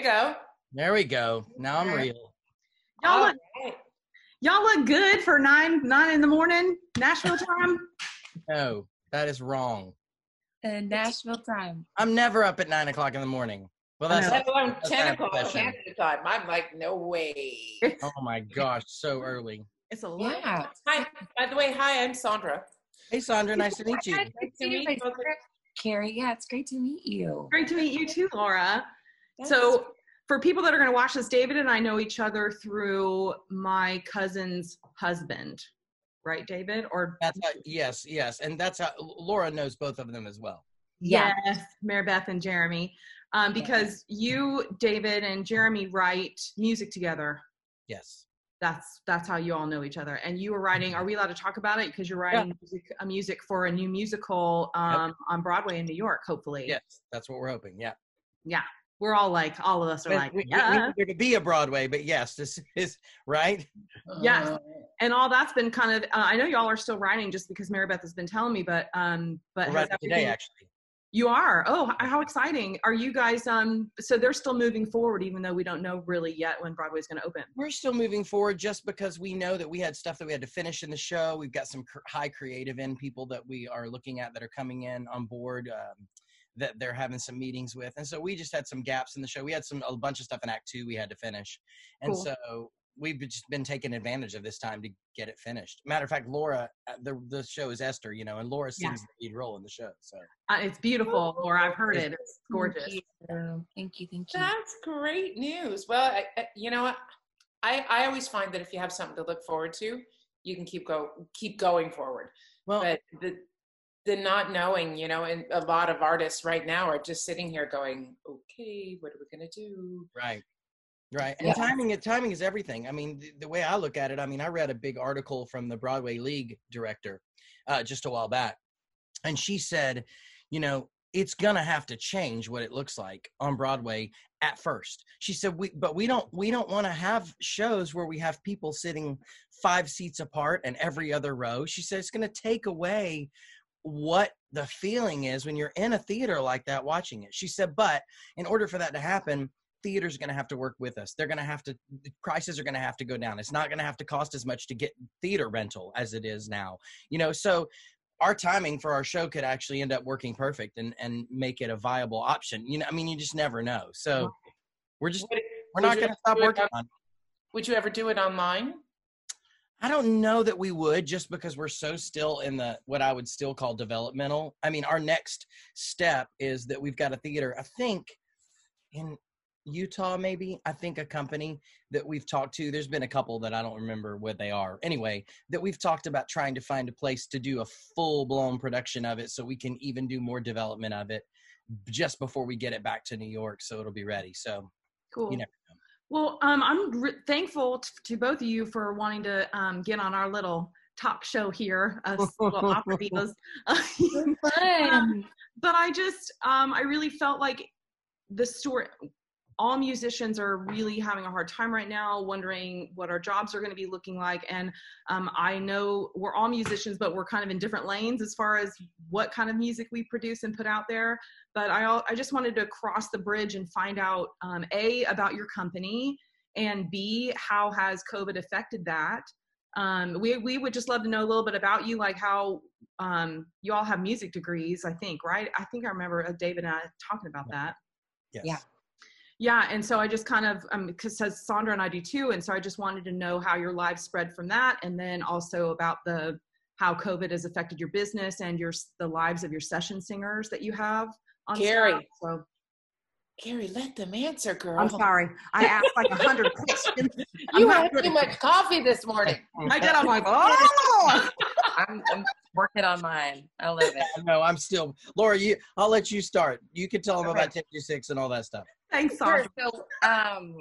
you go. There we go. Now I'm real. Y'all look, right. y'all look good for nine nine in the morning Nashville time. No, that is wrong. Uh, Nashville time. I'm never up at nine o'clock in the morning. Well, I that's know. Let That's 10 o'clock. Canada time. I'm like, no way. oh my gosh, so early. It's a lot. Yeah. Hi, by the way, hi, I'm Sandra. Hey, Sandra, nice to meet you. Nice to meet you, you both. Carrie. Yeah, it's great to meet you. Great to meet you too, Laura. So, for people that are going to watch this, David and I know each other through my cousin's husband, right, David? Or That's how, yes, yes, and that's how Laura knows both of them as well. Yeah. yes, Mary Beth and Jeremy, um, because you, David, and Jeremy write music together. Yes. That's that's how you all know each other. And you were writing. Are we allowed to talk about it? Because you're writing music, a music for a new musical um, on Broadway in New York. Hopefully, Yes, that's what we're hoping. Yeah. yeah. We're all like, all of us are We- like, we, we, yeah. we, to be a Broadway, but yes, this is right. Yes. and all that's been kind of. Uh, I know y'all are still writing just because Mary Beth has been telling me, but um, but We're writing today, actually. You are. Oh, how exciting! Are you guys? Um, so they're still moving forward, even though we don't know really yet when Broadway's going to open. We're still moving forward just because we know that we had stuff that we had to finish in the show. We've got some cr- high creative end people that we are looking at that are coming in on board. Um, that they're having some meetings with, and so we just had some gaps in the show. We had some a bunch of stuff in Act Two we had to finish, and Cool. so we've just been taking advantage of this time to get it finished. Matter of fact, Laura, uh, the the show is Esther, you know, and Laura Yeah. sings the lead role in the show. So Uh, it's beautiful, Laura. I've heard it. It's gorgeous. Thank you. Thank you. Thank you. That's great news. Well, I, I, you know what? I, I always find that if you have something to look forward to, you can keep go keep going forward. well, But the the not knowing, you know, and a lot of artists right now are just sitting here going, okay, what are we gonna do? Right. Right. And Yeah. timing it timing is everything. I mean, the, the way I look at it, I mean, I read a big article from the Broadway League director uh, just a while back. And she said, you know, it's gonna have to change what it looks like on Broadway at first. She said, we but we don't we don't want to have shows where we have people sitting five seats apart and every other row. She said it's gonna take away what the feeling is when you're in a theater like that watching it. She said, but in order for that to happen, theaters are going to have to work with us. They're going to have to, the prices are going to have to go down. It's not going to have to cost as much to get theater rental as it is now. You know, so our timing for our show could actually end up working perfect and, and make it a viable option. You know, I mean, you just never know. So we're just, Would, we're not going to stop working on- on it. would you ever do it online? I don't know that we would just because we're so still in the what I would still call developmental. I mean, our next step is that we've got a theater, I think in Utah, maybe. I think a company that we've talked to, there's been a couple that I don't remember what they are. Anyway, that we've talked about trying to find a place to do a full blown production of it so we can even do more development of it just before we get it back to New York so it'll be ready. So Cool. you never know. Well, um, I'm re- thankful t- to both of you for wanting to um, get on our little talk show here, us little opera divas. Fun. but I just, um, I really felt like the story. All musicians are really having a hard time right now, wondering what our jobs are going to be looking like. And um, I know we're all musicians, but we're kind of in different lanes as far as what kind of music we produce and put out there. But I, I just wanted to cross the bridge and find out um, a about your company and b how has COVID affected that. Um, we we would just love to know a little bit about you, like how um, you all have music degrees. I think, right? I think I remember uh, David and I talking about that. Yes. Yeah. Yeah, and so I just kind of um because says Sandra and I do too, and so I just wanted to know how your lives spread from that, and then also about the how COVID has affected your business and your the lives of your session singers that you have on Carrie. staff. So Carrie, let them answer, girl. I'm sorry, I asked like a hundred questions. You had too at- much coffee this morning. I did. I'm like, oh. I'm, I'm working on mine. I love it. No, I'm still Laura. You, I'll let you start. You can tell them Okay. about 1026 and all that stuff. Thanks, Sure. So, um,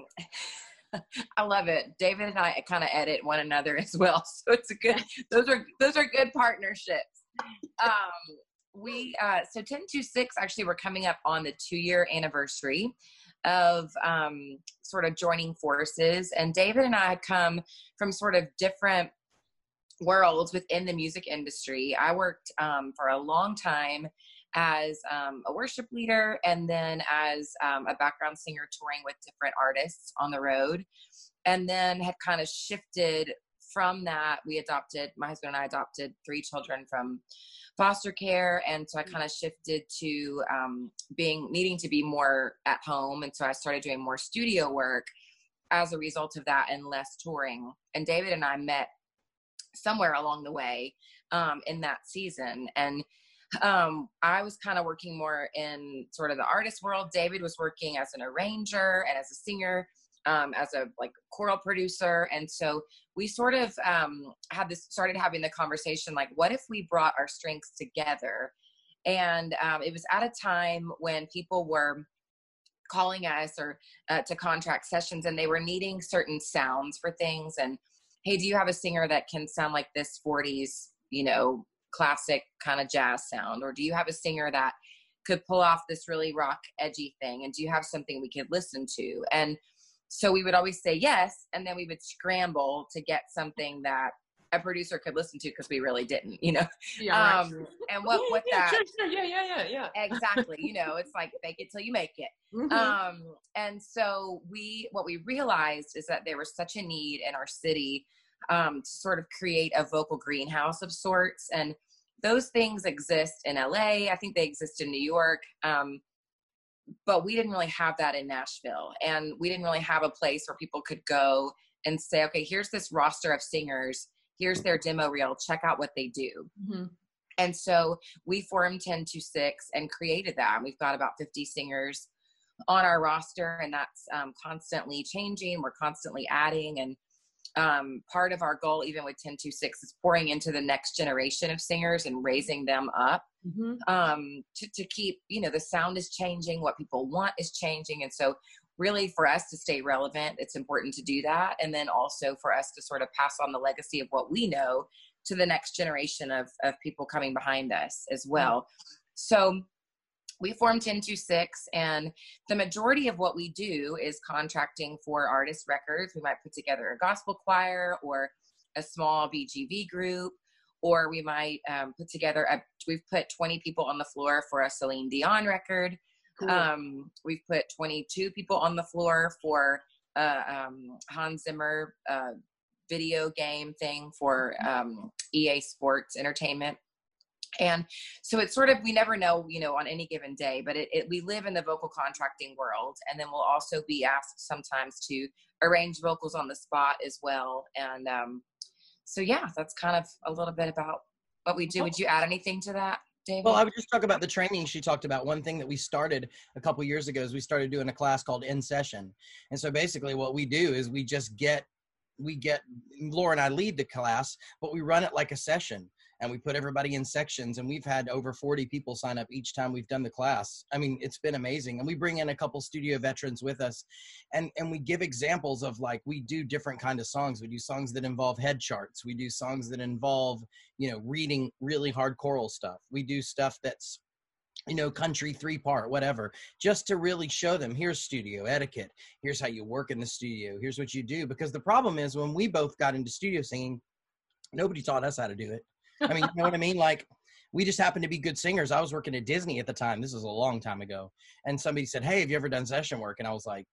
I love it. David and I kind of edit one another as well, so it's a good. Those are those are good partnerships. Um, we uh, so to six actually we're coming up on the two year anniversary of um, sort of joining forces, and David and I come from sort of different worlds within the music industry. I worked um, for a long time as um, a worship leader and then as um, a background singer touring with different artists on the road. And then had kind of shifted from that. We adopted, my husband and I adopted three children from foster care. And so I kind of shifted to um, being, needing to be more at home. And so I started doing more studio work as a result of that and less touring. And David and I met somewhere along the way um, in that season. And um, I was kind of working more in sort of the artist world. David was working as an arranger and as a singer, um, as a like choral producer. And so we sort of um, had this started having the conversation like, what if we brought our strengths together? And um, it was at a time when people were calling us or uh, to contract sessions and they were needing certain sounds for things and hey do you have a singer that can sound like this 40s you know classic kind of jazz sound or do you have a singer that could pull off this really rock edgy thing and do you have something we could listen to and so we would always say yes and then we would scramble to get something that a producer could listen to because we really didn't you know Yeah. um and what what yeah, that sure, sure, yeah, yeah, yeah, yeah. exactly you know it's like fake it till you make it Mhm. um and so we what we realized is that there was such a need in our city um to sort of create a vocal greenhouse of sorts and those things exist in la i think they exist in new york um but we didn't really have that in nashville and we didn't really have a place where people could go and say okay here's this roster of singers here's their demo reel check out what they do Mhm. and so we formed 1026 and created that. We've got about 50 singers on our roster, and that's um, constantly changing. We're constantly adding. And um, part of our goal, even with 1026, is pouring into the next generation of singers and raising them up Mhm. um, to, to keep, you know, the sound is changing, what people want is changing. And so, really, for us to stay relevant, it's important to do that. And then also for us to sort of pass on the legacy of what we know to the next generation of, of people coming behind us as well. So, we formed 1026 and the majority of what we do is contracting for artist records. We might put together a gospel choir or a small bgv group or we might um, put together a we've put 20 people on the floor for a celine dion record. Cool. um, we've put 22 people on the floor for uh, um, hans zimmer uh, video game thing for um, ea sports entertainment and so it's sort of we never know you know on any given day but it, it we live in the vocal contracting world and then we'll also be asked sometimes to arrange vocals on the spot as well and um so yeah that's kind of a little bit about what we do would you add anything to that david Well, I would just talk about the training she talked about. One thing that we started a couple years ago is we started doing a class called In Session. And so basically what we do is we just get we get Laura and I lead the class, but we run it like a session and we put everybody in sections and we've had over 40 people sign up each time we've done the class. I mean, it's been amazing. And we bring in a couple studio veterans with us and and we give examples of like we do different kind of songs. We do songs that involve head charts. We do songs that involve, you know, reading really hard choral stuff. We do stuff that's you know, country three part, whatever, just to really show them here's studio etiquette. Here's how you work in the studio. Here's what you do. Because the problem is when we both got into studio singing, nobody taught us how to do it. I mean, you know what I mean? Like, we just happened to be good singers. I was working at Disney at the time. This is a long time ago. And somebody said, Hey, have you ever done session work? And I was like,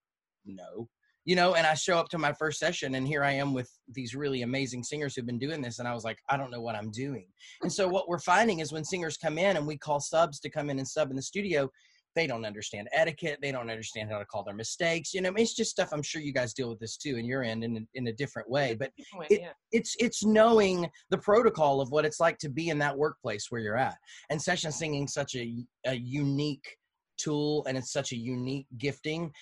No. You know, and I show up to my first session and here I am with these really amazing singers who've been doing this. And I was like, I don't know what I'm doing. And so what we're finding is when singers come in and we call subs to come in and sub in the studio, they don't understand etiquette. They don't understand how to call their mistakes. You know, it's just stuff I'm sure you guys deal with this too in your end in, in a different way. But It- it's it's knowing the protocol of what it's like to be in that workplace where you're at and session singing such a, a unique tool and it's such a unique gifting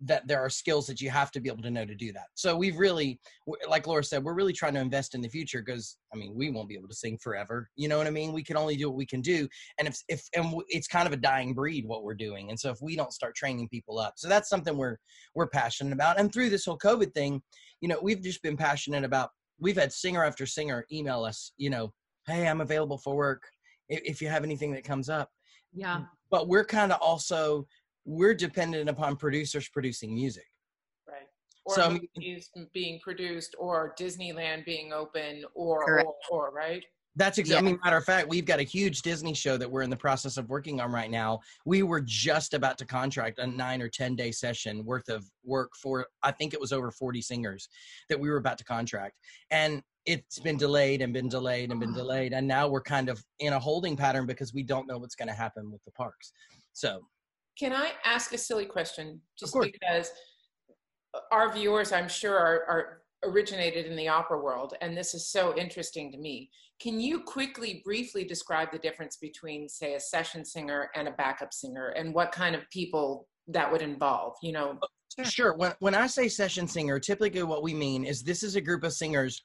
that there are skills that you have to be able to know to do that. So we've really like laura said we're really trying to invest in the future because i mean we won't be able to sing forever. You know what i mean? We can only do what we can do. And if if and it's kind of a dying breed what we're doing. And so if we don't start training people up so that's something we're we're passionate about. And through this whole covid thing you know we've just been passionate about we've had singer after singer email us, you know, hey, I'm available for work. If, if you have anything that comes up. Yeah. Mm, but we're kind of also we're dependent upon producers producing music. Right. or So, I mean- being produced or Disneyland being open or or, or right? That's exactly. I Yeah. mean, matter of fact, we've got a huge Disney show that we're in the process of working on right now. We were just about to contract a nine or ten day session worth of work for. I think it was over forty singers that we were about to contract, and it's been delayed and been delayed and been delayed, and now we're kind of in a holding pattern because we don't know what's going to happen with the parks. So Can I ask a silly question? Just because our viewers, I'm sure, are, are originated in the opera world, and this is so interesting to me. Can you quickly, briefly describe the difference between, say, a session singer and a backup singer, and what kind of people that would involve? You know, Sure. Sure. When when I say session singer, typically what we mean is this is a group of singers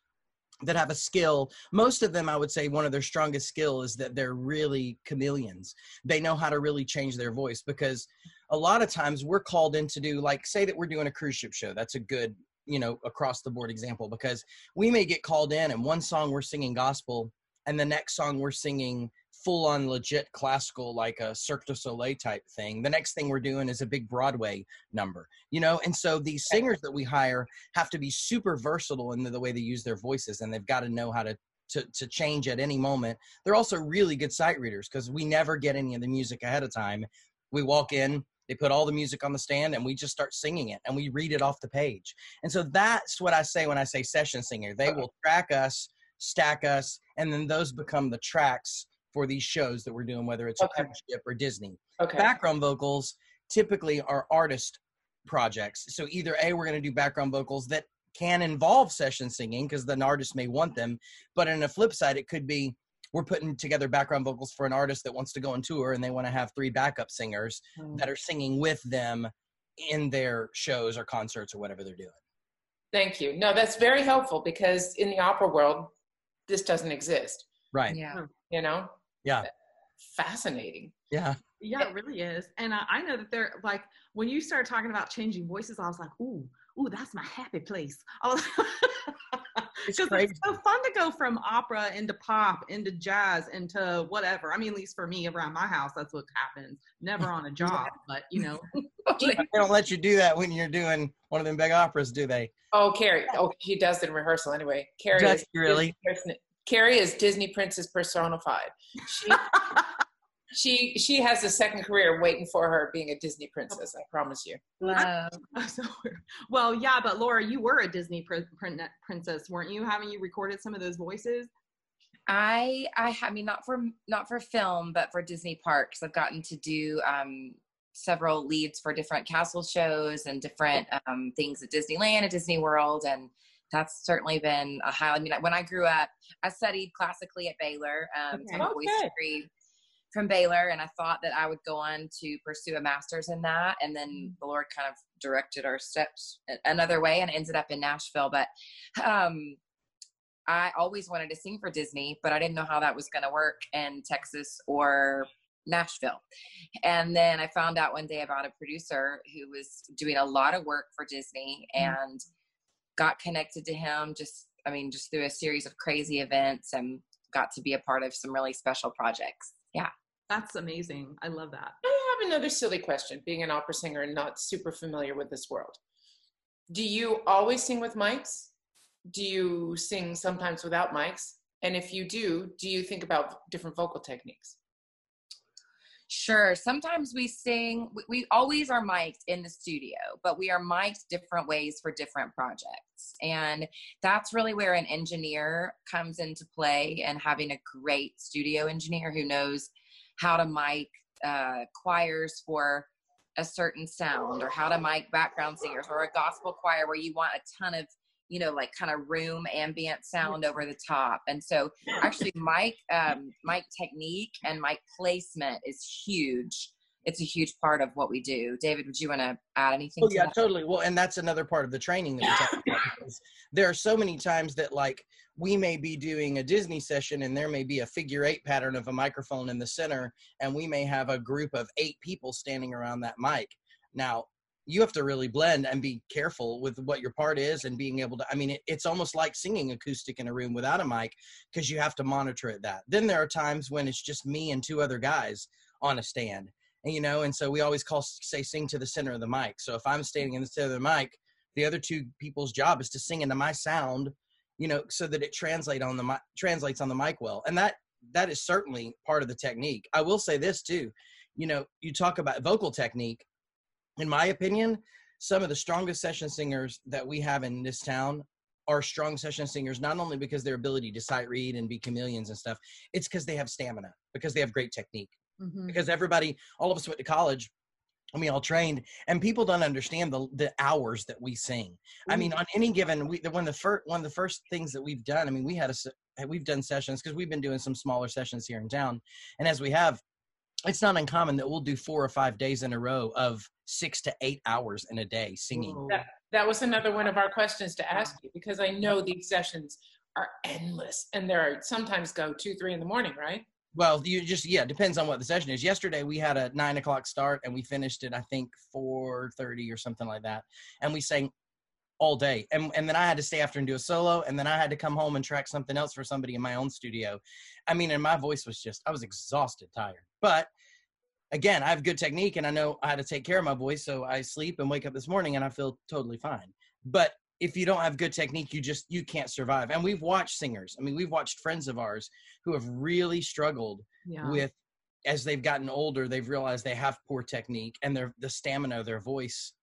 that have a skill. Most of them, I would say, one of their strongest skill is that they're really chameleons. They know how to really change their voice because a lot of times we're called in to do like say that we're doing a cruise ship show. That's a good you know across the board example because we may get called in and one song we're singing gospel and the next song we're singing full on legit classical like a Cirque du Soleil type thing. The next thing we're doing is a big Broadway number, you know. And so these singers that we hire have to be super versatile in the, the way they use their voices, and they've got to know how to. To, to change at any moment. They're also really good sight readers because we never get any of the music ahead of time. We walk in, they put all the music on the stand, and we just start singing it and we read it off the page. And so that's what I say when I say session singer. They will track us, stack us, and then those become the tracks for these shows that we're doing, whether it's a cruise ship or Disney okay, background vocals typically are artist projects. So either A, we're going to do background vocals that can involve session singing because then artist may want them. But on the flip side, it could be we're putting together background vocals for an artist that wants to go on tour and they want to have three backup singers Hmm. that are singing with them in their shows or concerts or whatever they're doing. thank you. No, that's very helpful because in the opera world, this doesn't exist. Right. Yeah. You know, Yeah. fascinating. Yeah. Yeah, it really is. And uh, I know that they're like when you start talking about changing voices, I was like, ooh, ooh, that's my happy place. I was It's because crazy. it's so fun to go from opera into pop into jazz into whatever. I mean, at least for me around my house, that's what happens. Never on a job, but you know, They don't let you do that when you're doing one of them big operas, do they? Oh, Carrie. Oh, she does it in rehearsal anyway. Carrie Does is really? Disney- Carrie is Disney princess personified. She, she she has a second career waiting for her being a Disney princess. I promise you. Love. well, yeah. But Laura, you were a Disney pr- prin- princess, weren't you? Haven't you recorded some of those voices? I I I mean not for not for film, but for Disney parks. I've gotten to do um, several leads for different castle shows and different um, things at Disneyland, at Disney World, and that's certainly been a high. I mean, when I grew up, I studied classically at Baylor, um, Okay. a voice degree from Baylor, and I thought that I would go on to pursue a master's in that, and then the Lord kind of directed our steps another way, and ended up in Nashville. But um, I always wanted to sing for Disney, but I didn't know how that was going to work in Texas or Nashville. And then I found out one day about a producer who was doing a lot of work for Disney and got connected to him just, I mean, just through a series of crazy events and got to be a part of some really special projects. Yeah. That's amazing. I love that. I have another silly question. Being an opera singer and not super familiar with this world, do you always sing with mics? Do you sing sometimes without mics? And if you do, do you think about different vocal techniques? Sure. Sometimes we sing, we, we always are mic'd in the studio, but we are mic'd different ways for different projects. And that's really where an engineer comes into play and having a great studio engineer who knows how to mic uh, choirs for a certain sound or how to mic background singers or a gospel choir where you want a ton of you know like kind of room ambient sound over the top and so actually mic um, mic technique and mic placement is huge it's a huge part of what we do david would you want to add anything Oh to yeah, totally. Well, and that's another part of the training that we talk about. because There are so many times that like we may be doing a Disney session and there may be a figure eight pattern of a microphone in the center, and we may have a group of eight people standing around that mic. Now you have to really blend and be careful with what your part is and being able to i mean it, it's almost like singing acoustic in a room without a mic because you have to monitor it that. Then there are times when it's just me and two other guys on a stand and you know and so we always call say sing to the center of the mic. So if i'm standing in the center of the mic the other two people's job is to sing into my sound you know so that it translate on the mi- translates on the mic well. And that that is certainly part of the technique. I will say this too you know you talk about vocal technique in my opinion some of the strongest session singers that we have in this town are strong session singers not only because their ability to sight read and be chameleons and stuff it's because they have stamina because they have great technique. Mhm. because everybody all of us went to college and we all trained and people don't understand the the hours that we sing. I mean on any given we the one of the first one of the first things that we've done i mean we had a we've done sessions because we've been doing some smaller sessions here in town and as we have it's not uncommon that we'll do four or five days in a row of six to eight hours in a day singing That, that was another one of our questions to ask you because I know these sessions are endless and there are sometimes go two, three in the morning, right? Well, you just yeah, depends on what the session is. Yesterday we had a nine o'clock start and we finished it I think four thirty or something like that, and we sang all day. And and then I had to stay after and do a solo, and then I had to come home and track something else for somebody in my own studio. I mean, and my voice was just I was exhausted, tired. But again, I have good technique, and I know how to take care of my voice, so I sleep and wake up this morning and I feel totally fine. But if you don't have good technique, you just you can't survive. And we've watched singers. I mean, we've watched friends of ours who have really struggled yeah. with as they've gotten older they've realized they have poor technique and their the stamina of their voice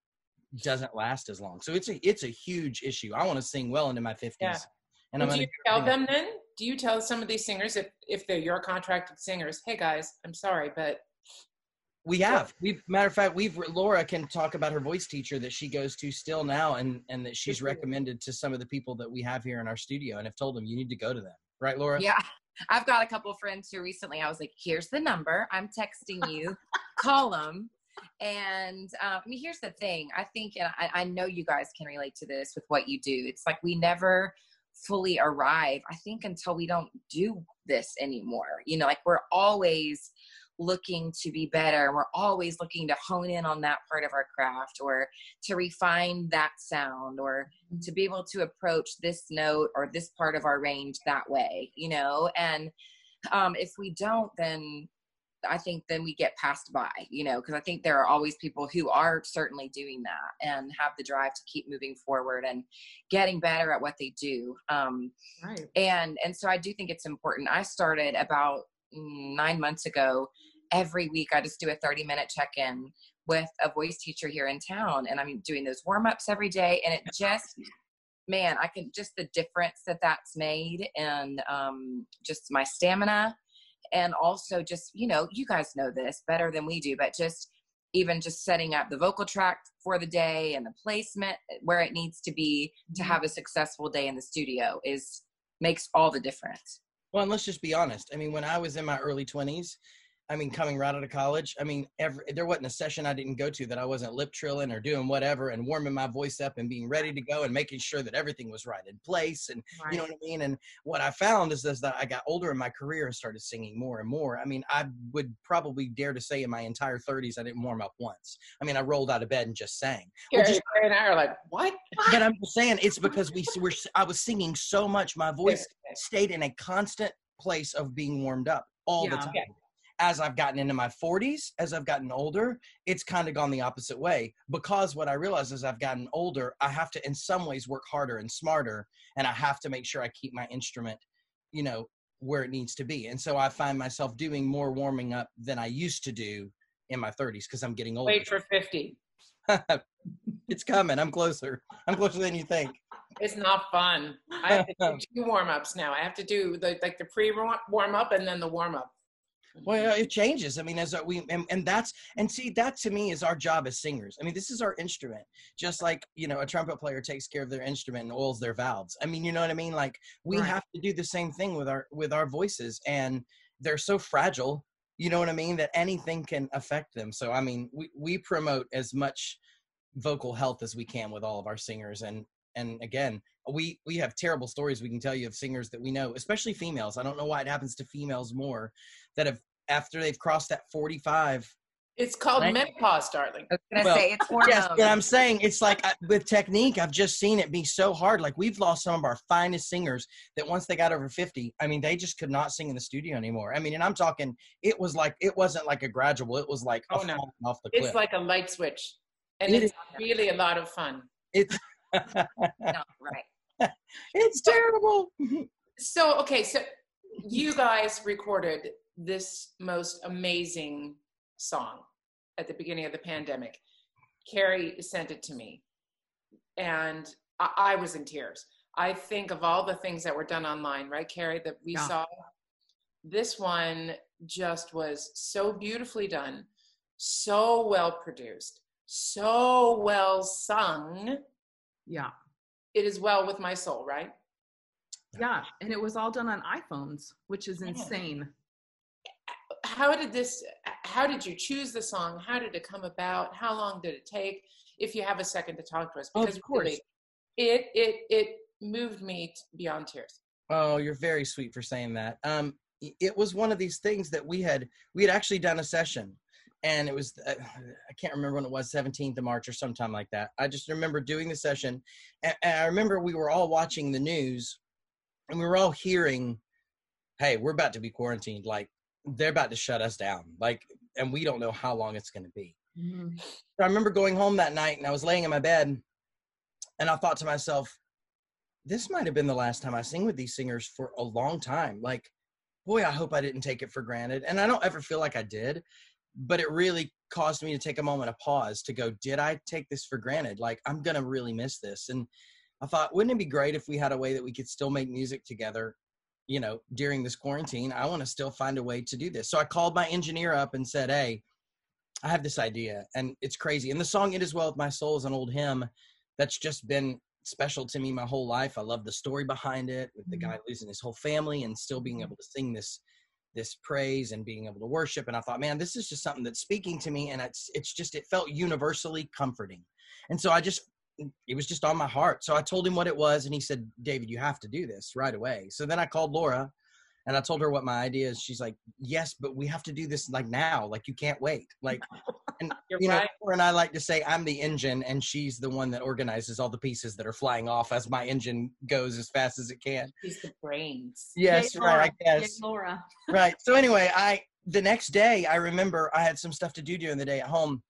doesn't last as long so it's a it's a huge issue i want to sing well into my 50s Yeah. and Well, i'm do gonna you tell them then? Do you tell some of these singers if if they're your contracted singers, hey guys, I'm sorry, but we have we matter of fact we've laura can talk about her voice teacher that she goes to still now and and that she's Good for you. recommended to some of the people that we have here in our studio and have told them you need to go to them right laura Yeah. I've got a couple of friends who recently I was like, here's the number. I'm texting you. Call them. And um, I mean, here's the thing. I think, and I, I know you guys can relate to this with what you do. It's like we never fully arrive, I think, until we don't do this anymore. You know, like we're always looking to be better. We're always looking to hone in on that part of our craft or to refine that sound or to be able to approach this note or this part of our range that way, you know? And um, if we don't, then I think then we get passed by, you know, because I think there are always people who are certainly doing that and have the drive to keep moving forward and getting better at what they do. Um, right. and and so i do think it's important i started about nine months ago every week i just do a 30 minute check-in with a voice teacher here in town and i'm doing those warm-ups every day and it just man i can just the difference that that's made and um, just my stamina and also just you know you guys know this better than we do but just even just setting up the vocal track for the day and the placement where it needs to be to mm-hmm. have a successful day in the studio is makes all the difference Well, and let's just be honest. I mean, when I was in my early 20s, I mean, coming right out of college, I mean, every, there wasn't a session I didn't go to that I wasn't lip trilling or doing whatever and warming my voice up and being ready to go and making sure that everything was right in place. And right. you know what I mean? And what I found is, is that I got older in my career and started singing more and more. I mean, I would probably dare to say in my entire 30s, I didn't warm up once. I mean, I rolled out of bed and just sang. Carrie, and I are like, what? But I'm just saying it's because we were, I was singing so much, my voice stayed in a constant place of being warmed up all the time. Yeah. As I've gotten into my 40s, as I've gotten older, it's kind of gone the opposite way because what I realize as I've gotten older, I have to, in some ways, work harder and smarter, and I have to make sure I keep my instrument, you know, where it needs to be. And so I find myself doing more warming up than I used to do in my 30s because I'm getting older. Wait for 50. it's coming. I'm closer. I'm closer than you think. It's not fun. I have to do two warm ups now. I have to do the like the pre warm up and then the warm up. Well, it changes. I mean, as we and, and that's and see that to me is our job as singers. I mean, this is our instrument. Just like you know, a trumpet player takes care of their instrument and oils their valves. I mean, you know what I mean? Like we Right. have to do the same thing with our with our voices, and they're so fragile. You know what I mean? That anything can affect them. So I mean, we we promote as much vocal health as we can with all of our singers, and and again, we we have terrible stories we can tell you of singers that we know, especially females. I don't know why it happens to females more that have after they've crossed that 45 It's called Right. menopause, darling. i was gonna Well, say it's hormones yes but i'm saying it's like I, with technique i've just seen it be so hard like we've lost some of our finest singers that once they got over 50 i mean they just could not sing in the studio anymore i mean and i'm talking it was like it wasn't like a gradual it was like a Oh, no. off the cliff It's like a light switch. And It it's really a lot of fun. it's Not right. it's terrible. So, okay, so you guys recorded this most amazing song at the beginning of the pandemic. Carrie sent it to me, and I, I was in tears. I think of all the things that were done online, right, Carrie, that we Yeah. saw. This one just was so beautifully done, so well produced, so well sung. Yeah. It is well with my soul, right? Yeah. And it was all done on iPhones, which is insane. how did this how did you choose the song how did it come about how long did it take if you have a second to talk to us because Of because course. really, it it it moved me beyond tears Oh, you're very sweet for saying that. Um, it was one of these things that we had we had actually done a session, and it was uh, I can't remember when it was, 17th of March or sometime like that. I just remember doing the session, and, I remember we were all watching the news, and we were all hearing, "Hey, we're about to be quarantined. Like they're about to shut us down. Like, and we don't know how long it's going to be." Mhm. I remember going home that night and I was laying in my bed and I thought to myself, this might have been the last time I sing with these singers for a long time. Like, boy, I hope I didn't take it for granted. And I don't ever feel like I did, but it really caused me to take a moment of pause to go, did I take this for granted? Like, I'm going to really miss this. And I thought, wouldn't it be great if we had a way that we could still make music together, you know, during this quarantine? I want to still find a way to do this. So I called my engineer up and said, hey, I have this idea and it's crazy. And the song It Is Well With My Soul is an old hymn that's just been special to me my whole life. I love the story behind it with the mm-hmm. guy losing his whole family and still being mm-hmm. able to sing this this praise and being able to worship. And I thought, man, this is just something that's speaking to me and it's it's just it felt universally comforting. And so I just mm, it was just on my heart. So I told him what it was and he said, David, you have to do this right away. So then I called Laura and I told her what my idea is. She's like, "Yes, but we have to do this like now. Like you can't wait." Like, and You're you know, right. And I like to say I'm the engine, and she's the one that organizes all the pieces that are flying off as my engine goes as fast as it can. He's the brains. Yes, Yay, right. Laura. I guess Yay, Laura. right. So anyway, I the next day I remember I had some stuff to do during the day at home,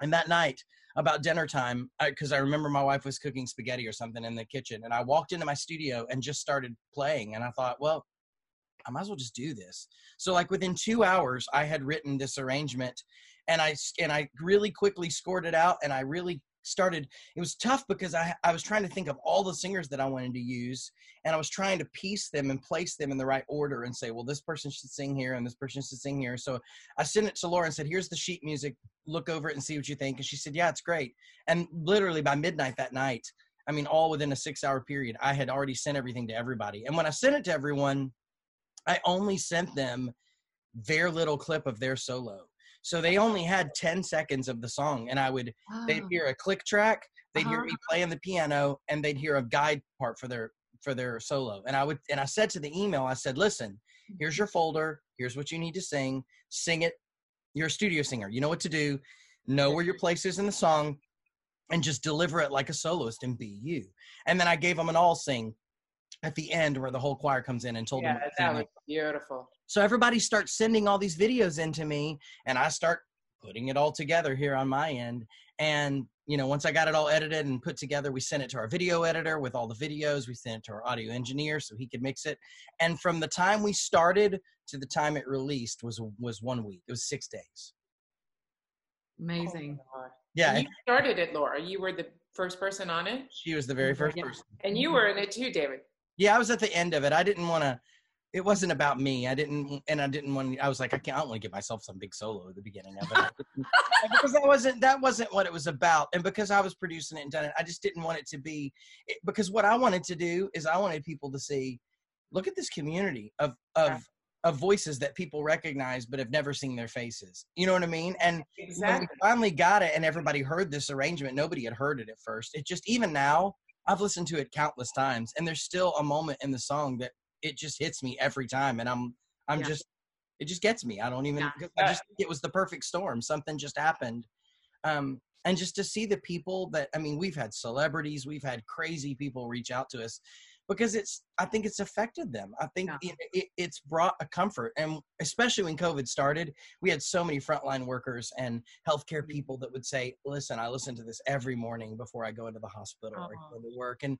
and that night about dinner time, because I, remember my wife was cooking spaghetti or something in the kitchen, and I walked into my studio and just started playing, and I thought, well, I might as well just do this. So like within two hours, I had written this arrangement, and I and I really quickly scored it out, and I really started. It was tough because I I was trying to think of all the singers that I wanted to use, and I was trying to piece them and place them in the right order and say, well, this person should sing here and this person should sing here. So I sent it to Laura and said, here's the sheet music. Look over it and see what you think. And she said, yeah, it's great. And literally by midnight that night, I mean, all within a six hour period, I had already sent everything to everybody. And when I sent it to everyone, I only sent them their little clip of their solo. So they only had 10 seconds of the song. And I would, they'd Oh, hear a click track, they'd hear Uh-huh. me playing the piano, and they'd hear a guide part for their for their solo. And I would and I said to the email, I said, listen, here's your folder, here's what you need to sing, sing it. You're a studio singer. You know what to do. Know where your place is in the song, and just deliver it like a soloist and be you. And then I gave them an all sing at the end where the whole choir comes in and told them Yeah, what to that was beautiful. So everybody starts sending all these videos into me, and I start putting it all together here on my end. And you know, once I got it all edited and put together, we sent it to our video editor with all the videos. We sent it to our audio engineer so he could mix it. And from the time we started to the time it released was was one week. It was six days. Amazing. Oh. Yeah, And you started it, Laura. You were the first person on it, she was the very first Yeah. person. and you were in it too, David. Yeah, I was at the end of it. I didn't want to. It wasn't about me. I didn't, and I didn't want. I was like, I can't. I don't want to give myself some big solo at the beginning of it because that wasn't that wasn't what it was about. And because I was producing it and done it, I just didn't want it to be. It, because what I wanted to do is I wanted people to see, look at this community of of Yeah. of voices that people recognize but have never seen their faces. You know what I mean? And when we finally got it and everybody heard this arrangement nobody had heard it at first it just even now i've listened to it countless times and there's still a moment in the song that it just hits me every time and i'm i'm Yeah. just it just gets me i don't even Yeah. 'cause i just think it was the perfect storm something just happened um and just to see the people that i mean we've had celebrities we've had crazy people reach out to us because it's i think it's affected them i think Yeah. it, it, it's brought a comfort and especially when covid started we had so many frontline workers and healthcare people that would say listen i listen to this every morning before i go into the hospital or Uh-huh. go to work and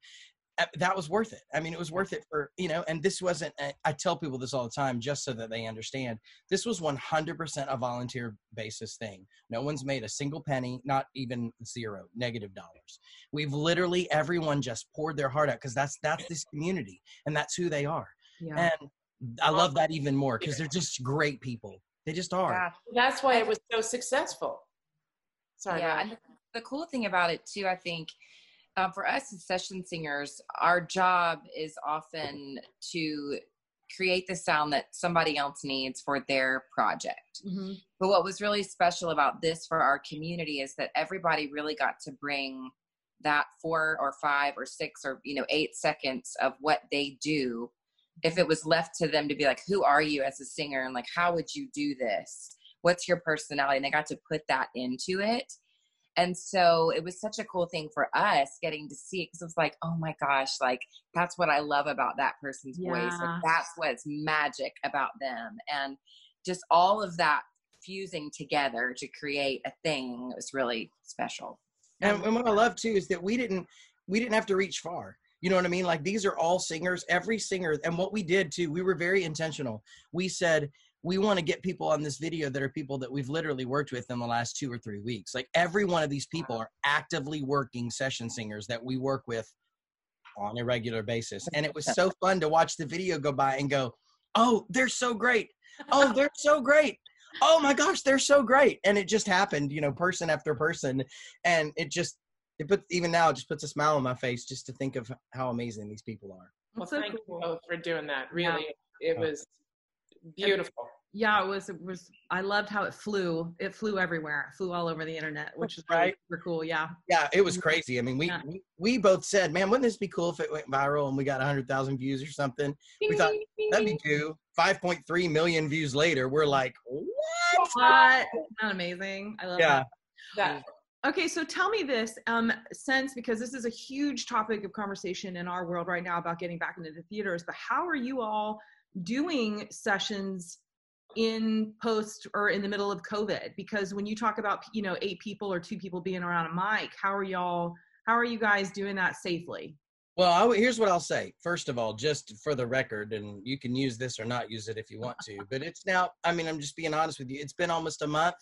that was worth it i mean it was worth it for you know and this wasn't I- i tell people this all the time just so that they understand this was 100% a volunteer basis thing no one's made a single penny not even zero negative dollars we've literally everyone just poured their heart out because that's that's this community and that's who they are Yeah. and i love that even more because they're just great people they just are Yeah. That's why it was so successful. Sorry. yeah, the cool thing about it too, I think, uh, for us as session singers, our job is often to create the sound that somebody else needs for their project. Mhm. But what was really special about this for our community is that everybody really got to bring that four or five or six or you know eight seconds of what they do. If it was left to them to be like who are you as a singer? And like how would you do this? What's your personality? And they got to put that into it and so it was such a cool thing for us getting to see it because it was like oh my gosh like that's what i love about that person's voice like that's what's magic about them and just all of that fusing together to create a thing was really special And, and what I love too is that we didn't we didn't have to reach far. You know what I mean? Like these are all singers, every singer. And what we did too, we were very intentional. We said we want to get people on this video that are people that we've literally worked with in the last two or three weeks. Like every one of these people are actively working session singers that we work with on a regular basis. And it was so fun to watch the video go by and go, "Oh, they're so great! Oh, they're so great! Oh my gosh, they're so great!" And it just happened, you know, person after person, and it just it puts even now it just puts a smile on my face just to think of how amazing these people are. Well, so thank cool. you both for doing that. Yeah. Really, it was beautiful. yeah it was it was i loved how it flew it flew everywhere it flew all over the internet which is really Right. super cool yeah Yeah, it was crazy. I mean, we Yeah. we, we both said, "Man, wouldn't this be cool if it went viral and we got hundred thousand views or something?" We thought that'd be cool. Five point three million views later, we're like, "What?" what Isn't amazing i love Yeah. that That Okay, so tell me this, um, since because this is a huge topic of conversation in our world right now about getting back into the theaters, but how are you all doing sessions in post or in the middle of COVID? Because when you talk about you know eight people or two people being around a mic, how are y'all? How are you guys doing that safely? Well, I w here's what I'll say. First of all, just for the record, and you can use this or not use it if you want to, but it's now, I mean, I'm just being honest with you. It's been almost a month,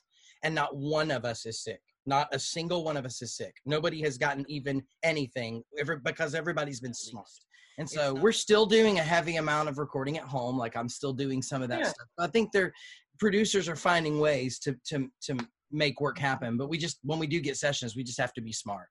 and not one of us is sick. Not a single one of us is sick. Nobody has gotten even anything every, because everybody's been smart. And so we're still doing a heavy amount of recording at home. Like I'm still doing some of that Yeah. stuff. I think they're producers are finding ways to to to make work happen. But we just when we do get sessions, we just have to be smart.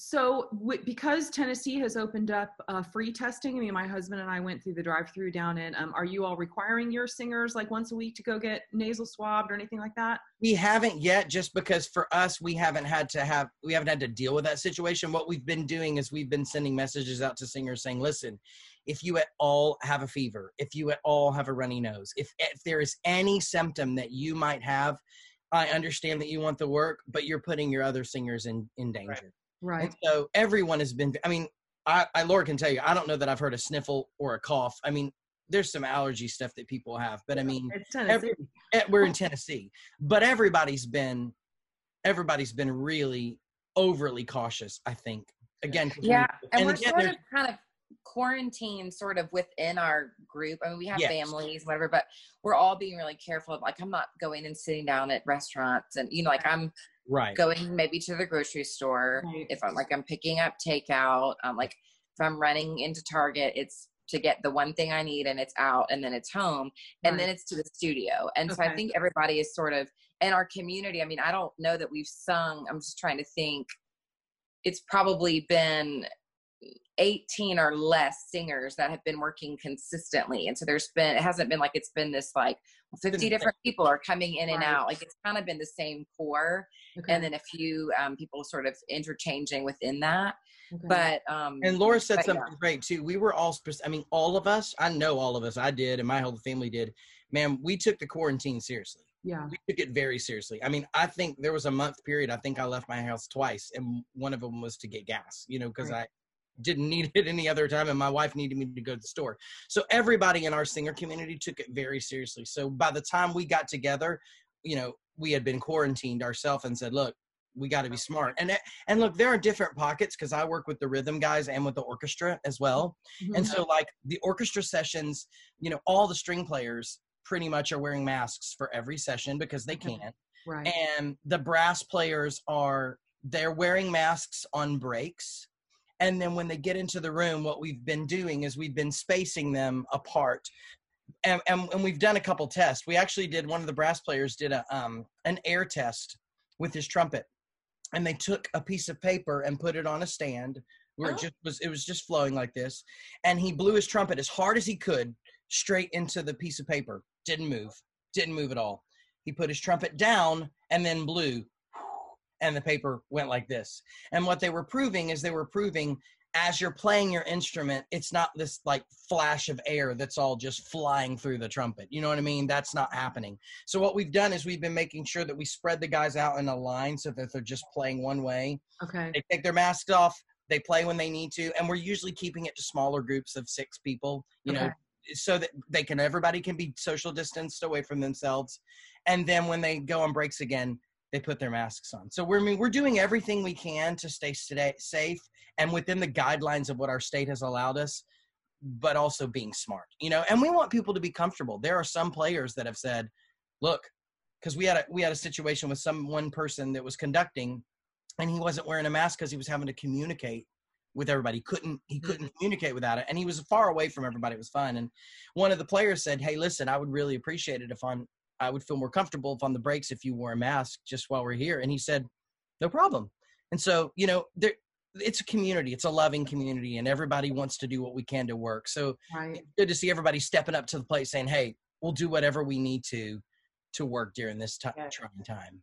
So, w- because Tennessee has opened up uh, free testing, I mean, my husband and I went through the drive-through down in. Um, are you all requiring your singers like once a week to go get nasal swabbed or anything like that? we haven't yet just because for us we haven't had to have we haven't had to deal with that situation what we've been doing is we've been sending messages out to singers saying listen if you at all have a fever if you at all have a runny nose if if there is any symptom that you might have i understand that you want the work but you're putting your other singers in in danger Right. And so everyone has been i mean I, I laura can tell you i don't know that i've heard a sniffle or a cough i mean there's some allergy stuff that people have but i mean It's every, eh, we're in Tennessee, but everybody's been everybody's been really overly cautious. I think again. 'cause we- Yeah, and, we're again, sort of kind of quarantined sort of within our group. I mean, we have Yes. families, whatever, but we're all being really careful. Like, I'm not going and sitting down at restaurants, and you know, like I'm right. going maybe to the grocery store. Right. If I'm like I'm picking up takeout, um, like if I'm running into Target, it's to get the one thing I need and it's out and then it's home and Right. then it's to the studio. And so I think everybody is sort of in our community. I mean, I don't know that we've sung. I'm just trying to think. It's probably been 18 or less singers that have been working consistently. And so there's been, it hasn't been like it's been this like 50 different people are coming in and out. Like it's kind of been the same core Okay. and then a few um, people sort of interchanging within that. Okay. But um, And Laura said but yeah. something great too. We were all, I mean, all of us. I know all of us. I did, and my whole family did. Man, we took the quarantine seriously. yeah. We took it very seriously. I mean, I think there was a month period. I think I left my house twice, and one of them was to get gas. You know, because Right. Didn't need it any other time and my wife needed me to go to the store. So everybody in our singer community took it very seriously. So by the time we got together you know we had been quarantined ourselves and said look we got to be smart. And and look there are different pockets because i work with the rhythm guys and with the orchestra as well. Mm-hmm. and so like the orchestra sessions you know all the string players pretty much are wearing masks for every session because they can right. and the brass players are they're wearing masks on breaks and then when they get into the room what we've been doing is we've been spacing them apart. And, and, and we've done a couple tests. We actually did one of the brass players did a um an air test with his trumpet. And they took a piece of paper and put it on a stand where Oh. it just was it was just flowing like this. And he blew his trumpet as hard as he could straight into the piece of paper. Didn't move. Didn't move at all. He put his trumpet down and then blew and the paper went like this. And what they were proving is they were proving as you're playing your instrument it's not this like flash of air that's all just flying through the trumpet. You know what i mean? That's not happening. So what we've done is we've been making sure that we spread the guys out in a line so that they're just playing one way. Okay. they take their masks off they play when they need to and we're usually keeping it to smaller groups of six people you know so that they can everybody can be social distanced away from themselves. And then when they go on breaks again they put their masks on. So we're I mean, we're doing everything we can to stay stay safe and within the guidelines of what our state has allowed us but also being smart you know? And we want people to be comfortable. There are some players that have said look because we had a we had a situation with some one person that was conducting and he wasn't wearing a mask because he was having to communicate with everybody. Couldn't he mm-hmm. couldn't communicate without it. And he was far away from everybody. It was fine and one of the players said hey listen i would really appreciate it if on i would feel more comfortable if on the breaks if you wore a mask just while we're here. And he said no problem. And so you know there it's a community. It's a loving community and everybody wants to do what we can to work. So Right. good to see everybody stepping up to the plate saying hey we'll do whatever we need to to work during this ti Yeah. trying time.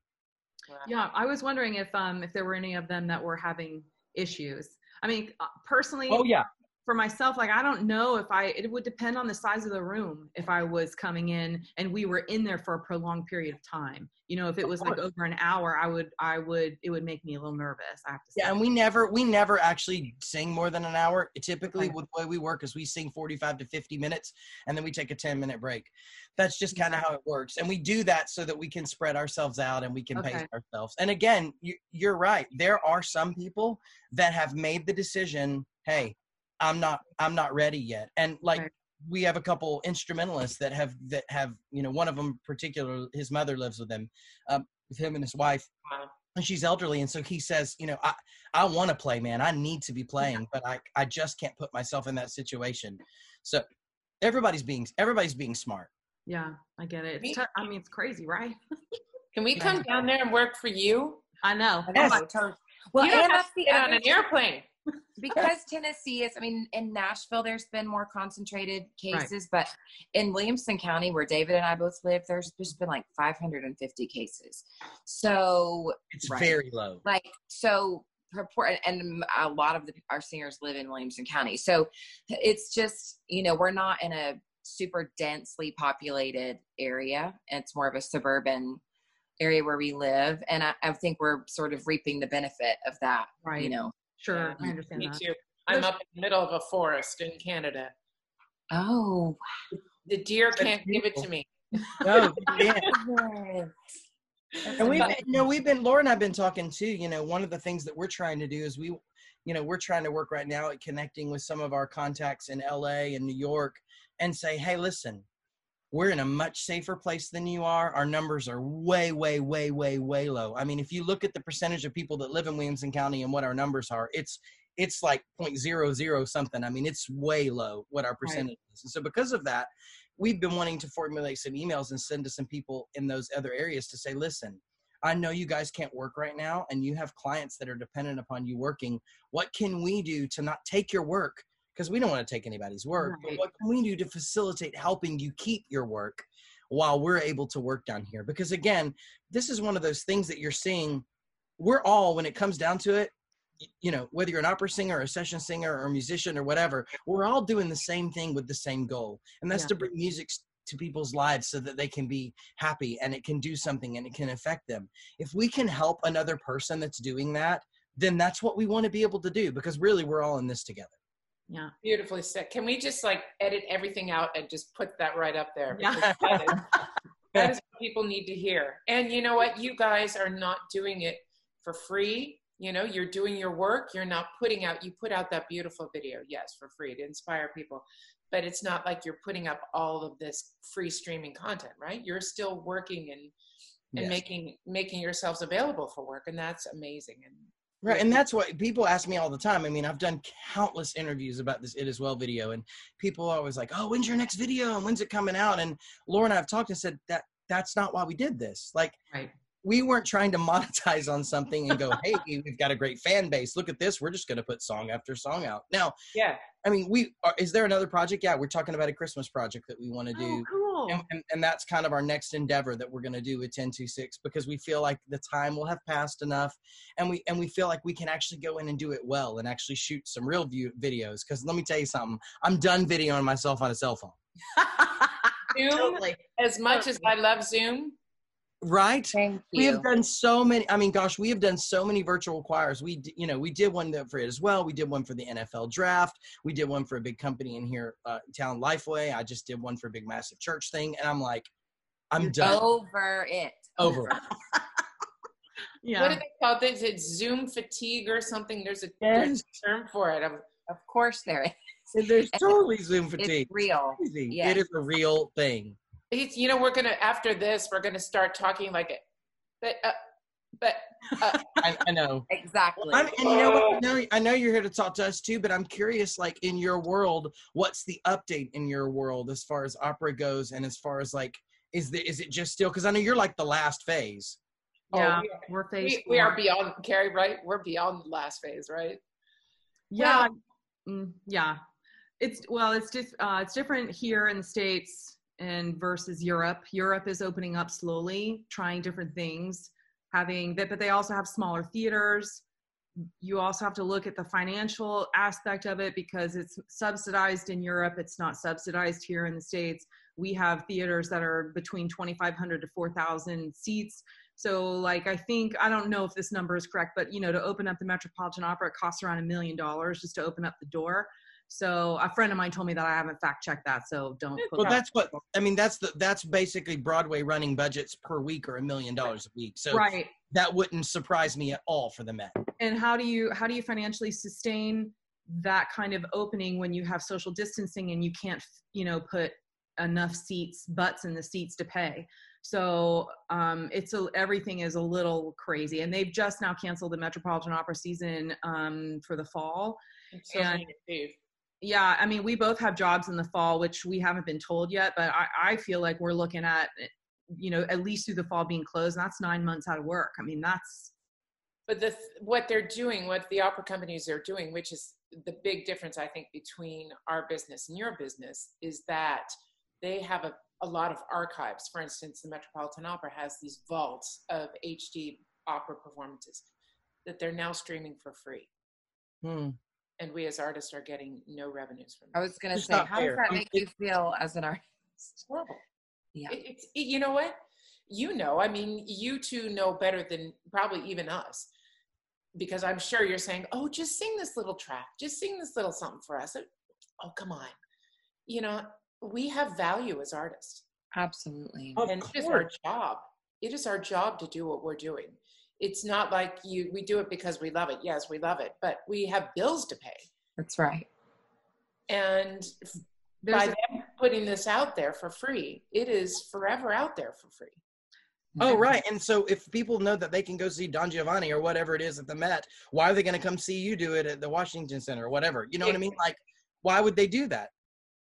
Yeah, I was wondering if um if there were any of them that were having issues. I mean, uh, personally, oh yeah for myself, like I don't know if I. It would depend on the size of the room if I was coming in and we were in there for a prolonged period of time. You know, if it was like over an hour, I would, I would, it would make me a little nervous. I have to say. Yeah, and we never we never actually sing more than an hour. Typically, Okay. with the way we work is we sing 45 to 50 minutes and then we take a 10 minute break. That's just kind of how it works. And we do that so that we can spread ourselves out and we can pace ourselves. And again, you, you're right. There are some people that have made the decision, hey, I'm not I'm not ready yet. And like Right. we have a couple instrumentalists that have that have, you know, one of them particular his mother lives with him. Um, with him and his wife Wow. and she's elderly and so he says you know i i want to play man i need to be playing but i i just can't put myself in that situation so everybody's being everybody's being smart yeah, I get it. Me- It's t- I mean, it's crazy, right? Can we come down there and work for you? I know. Yes. Oh, totally. Well, you don't have to the get on an airplane. Because Tennessee is, I mean, in Nashville, there's been more concentrated Right. cases, but in Williamson County, where David and I both live, there's just been like 550 cases. So, it's Right. very low like, so purport, and um, a lot of the, our singers live in Williamson County. So it's just, you know, we're not in a super densely populated area. It's more of a suburban area where we live. And I, I think we're sort of reaping the benefit of that, Right. you know. Sure, Yeah, I understand Me that. too. I'm up in the middle of a forest in Canada. Oh, The deer That's can't give it to me. no, oh, yeah. and we've been, you know we've been laura and i've been talking too you know one of the things that we're trying to do is we you know we're trying to work right now at connecting with some of our contacts in la and new york and say hey listen we're in a much safer place than you are our numbers are way way way way way low i mean if you look at the percentage of people that live in williamson county and what our numbers are it's it's like 0.00 something i mean it's way low what our percentage is and so because of that we've been wanting to formulate some emails and send to some people in those other areas to say listen I know you guys can't work right now and you have clients that are dependent upon you working. What can we do to not take your work? Because we don't want to take anybody's work. But Right. what can we do to facilitate helping you keep your work while we're able to work down here? Because again, this is one of those things that you're seeing. We're all, when it comes down to it, you know, whether you're an opera singer or a session singer or a musician or whatever, we're all doing the same thing with the same goal. And that's Yeah. to bring music to people's lives so that they can be happy and it can do something and it can affect them if we can help another person that's doing that then that's what we want to be able to do because really we're all in this together. Yeah. Beautifully said. Can we just like edit everything out and just put that right up there? Yeah. That is, that is what people need to hear. And you know what? You guys are not doing it for free. You know, you're doing your work. You're not putting out, you put out that beautiful video, yes, for free to inspire people. But it's not like you're putting up all of this free streaming content, right? You're still working and and Yes. making making yourselves available for work. And that's amazing. And Right, and that's what people ask me all the time. I mean, I've done countless interviews about this It Is Well" video, and people are always like, "Oh, when's your next video? And when's it coming out?" And Laura and I have talked and said that that's not why we did this. Like, Right. we weren't trying to monetize on something and go, "Hey, we've got a great fan base. Look at this. We're just going to put song after song out." Now, yeah. I mean, we are, is there another project? Yeah, we're talking about a Christmas project that we want to Oh, do. Cool. And, oh. and, and that's kind of our next endeavor that we're going to do with 1026 because we feel like the time will have passed enough and we and we feel like we can actually go in and do it well and actually shoot some real view videos because let me tell you something i'm done videoing myself on a cell phone Zoom, totally. as much as I love Zoom, right Thank we have done so many i mean gosh we have done so many virtual choirs we you know we did one for it as well we did one for the nfl draft we did one for a big company in here uh, town lifeway i just did one for a big massive church thing and i'm like i'm You're done Over it. over it Yeah. what do they call this? It's Zoom fatigue or something. There's a, there's a term for it. I'm, Of course there is. there's totally zoom fatigue It's real. crazy. Yes. It is a real thing. It's, you know, we're gonna after this, we're gonna start talking like it, but uh, but I, I know. Exactly. I'm, and you know what? I know, I know you're here to talk to us too, but I'm curious, like in your world, what's the update in your world as far as opera goes, and as far as like, is the is it just still? Because I know you're like the last phase. yeah. oh, we, we're phase we, we are beyond Carrie, right? We're beyond the last phase, right? Yeah. mm, yeah. It's well, it's just uh, it's different here in the states and versus Europe. Europe is opening up slowly, trying different things, having that, but they also have smaller theaters. You also have to look at the financial aspect of it because it's subsidized in Europe. It's not subsidized here in the states. We have theaters that are between 2,500 to 4,000 seats. So, like, I think I don't know if this number is correct, but you know, to open up the Metropolitan Opera, it costs around a million dollars just to open up the door. So, a friend of mine told me that I haven't fact checked that, so don't. quote Well, me. that's what I mean. That's the that's basically Broadway running budgets per week or a million dollars a week. So right. that wouldn't surprise me at all for the Met. and how do you how do you financially sustain that kind of opening when you have social distancing and you can't you know put enough seats butts in the seats to pay so um it's a everything is a little crazy and they've just now canceled the metropolitan opera season um for the fall So And- Steve. Yeah i mean we both have jobs in the fall which we haven't been told yet but i, I feel like we're looking at you know at least through the fall being closed and that's nine months out of work i mean that's But the what they're doing, what the opera companies are doing, which is the big difference I think between our business and your business, is that they have a, a lot of archives. For instance, the Metropolitan Opera has these vaults of HD opera performances that they're now streaming for free, Hmm. And we as artists are getting no revenues from I was gonna say, not how does that make you feel as an artist? It's horrible. Yeah. It, it's it, you know what you know. I mean, you two know better than probably even us, because I'm sure you're saying, "Oh, just sing this little track, just sing this little something for us." Oh, come on, you know, we have value as artists, Absolutely. Of and it is our job. It is our job to do what we're doing. It's not like you we do it because we love it. Yes, we love it, but we have bills to pay, That's right. and there's by a- them putting this out there for free, it is forever out there for free. Oh, right. And so if people know that they can go see Don Giovanni or whatever it is at the Met, why are they going to come see you do it at the Washington Center or whatever? You know what I mean? Like, why would they do that?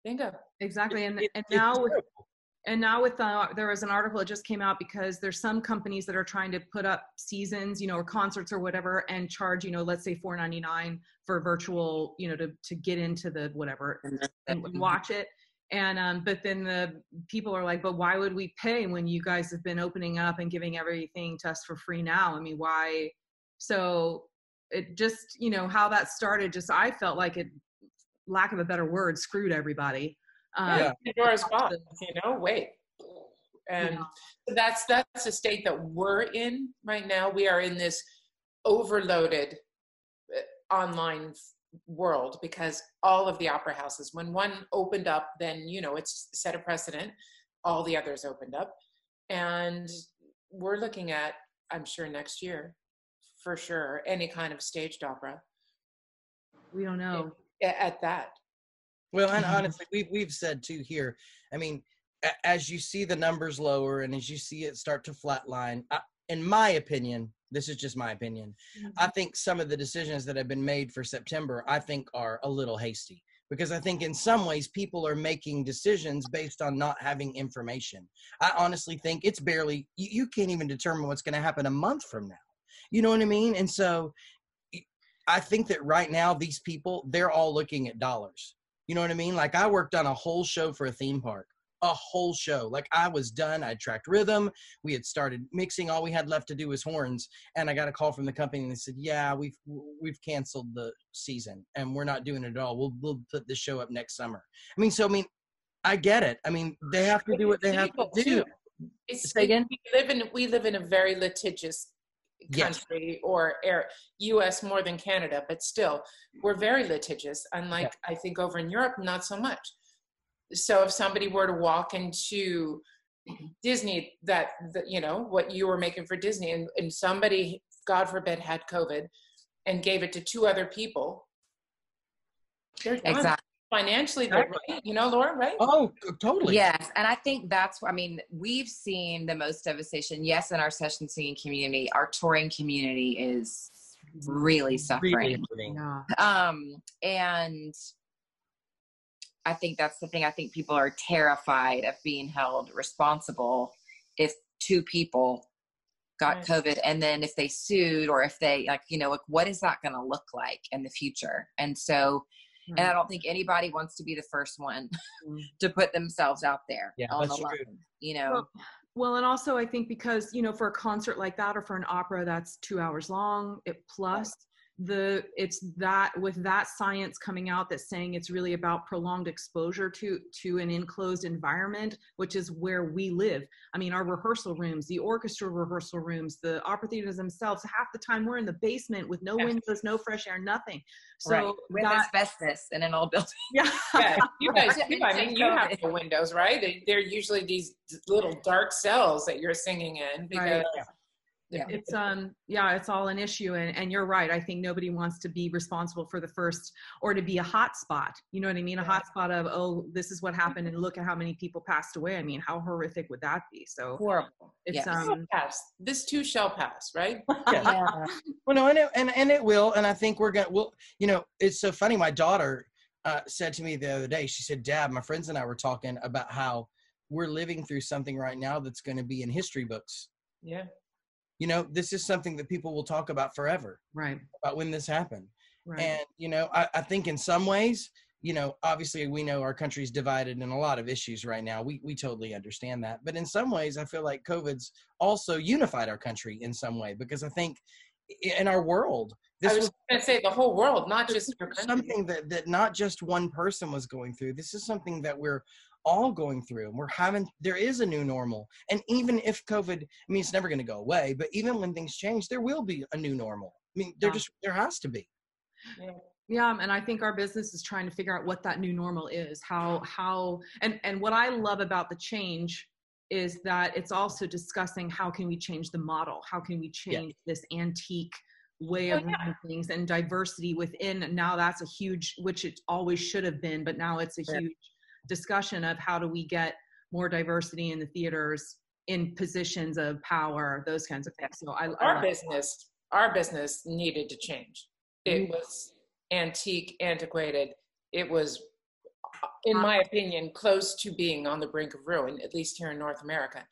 Bingo. exactly and, It- and now with terrible. And now with uh, there was an article that just came out because there's some companies that are trying to put up seasons you know or concerts or whatever and charge you know let's say 4.99 for virtual you know to to get into the whatever and, and watch it. And um but then the people are like but why would we pay when you guys have been opening up and giving everything to us for free now? I mean why? So it just you know how that started just i felt like it lack of a better word screwed everybody um, Yeah. Pandora's box, you know, wait. And Yeah. that's that's the state that we're in right now. We are in this overloaded online world because all of the opera houses when one opened up then you know it's set a precedent all the others opened up and we're looking at i'm sure next year for sure any kind of staged opera we don't know at that well and honestly we've, we've said too here i mean as you see the numbers lower and as you see it start to flatline in my opinion this is just my opinion. Mm-hmm. I think some of the decisions that have been made for September, I think are a little hasty because I think in some ways people are making decisions based on not having information. I honestly think it's barely, you, you can't even determine what's going to happen a month from now. You know what I mean? And so I think that right now, these people, they're all looking at dollars. You know what I mean? Like I worked on a whole show for a theme park a whole show. Like I was done. I tracked rhythm. We had started mixing. All we had left to do was horns. And I got a call from the company and they said, "Yeah, we've we've canceled the season and we're not doing it at all. We'll we'll put the show up next summer." I mean, so I mean, I get it. I mean, they have to do what they have to do. It's, Say again. We live in we live in a very litigious country yes. or air, U.S. more than Canada, but still, we're very litigious. Unlike yeah. I think over in Europe, not so much so if somebody were to walk into disney that, that you know what you were making for disney and, and somebody god forbid had covid and gave it to two other people exactly financially right you know laura right oh totally yes and i think that's i mean we've seen the most devastation yes in our session singing community our touring community is really suffering really yeah. um and I think that's the thing. I think people are terrified of being held responsible if two people got right. COVID and then if they sued or if they like, you know, like what is that going to look like in the future? And so, right. and I don't think anybody wants to be the first one mm. to put themselves out there yeah, on the line, you know. Well, well, and also I think because, you know, for a concert like that or for an opera that's two hours long, it plus the it's that with that science coming out that's saying it's really about prolonged exposure to to an enclosed environment which is where we live. I mean our rehearsal rooms the orchestra rehearsal rooms the opera theaters themselves half the time we're in the basement with no windows no fresh air nothing. So right. with that, asbestos in an old building. Yeah, yeah. you guys you, i mean you have the windows right? They're usually these little dark cells that you're singing in because right yeah. it's um yeah it's all an issue and, and you're right i think nobody wants to be responsible for the first or to be a hot spot you know what i mean a hot spot of oh this is what happened and look at how many people passed away i mean how horrific would that be so horrible it's yes. um pass. this too shall pass right yeah. well no and it, and, and it will and i think we're gonna well you know it's so funny my daughter uh, said to me the other day she said dad my friends and i were talking about how we're living through something right now that's going to be in history books yeah you know this is something that people will talk about forever right. about when this happened. Right. and you know I, I think in some ways you know obviously we know our country's divided in a lot of issues right now. We we totally understand that. But in some ways i feel like covid's also unified our country in some way because i think in our world this I was, was going to say the whole world, not just something that that not just one person was going through. This is something that we're all going through. and We're having, there is a new normal. And even if COVID, I mean, it's never going to go away, but even when things change, there will be a new normal. I mean, there yeah. just, there has to be. Yeah. yeah and i think our business is trying to figure out what that new normal is how how and and what i love about the change is that it's also discussing how can we change the model how can we change yeah. this antique way oh, of yeah. things and diversity within now that's a huge which it always should have been but now it's a huge discussion of how do we get more diversity in the theaters in positions of power, those kinds of things. So I, our I business, that. our business needed to change. It mm-hmm. was antique, antiquated. It was, in my opinion, close to being on the brink of ruin, at least here in North America.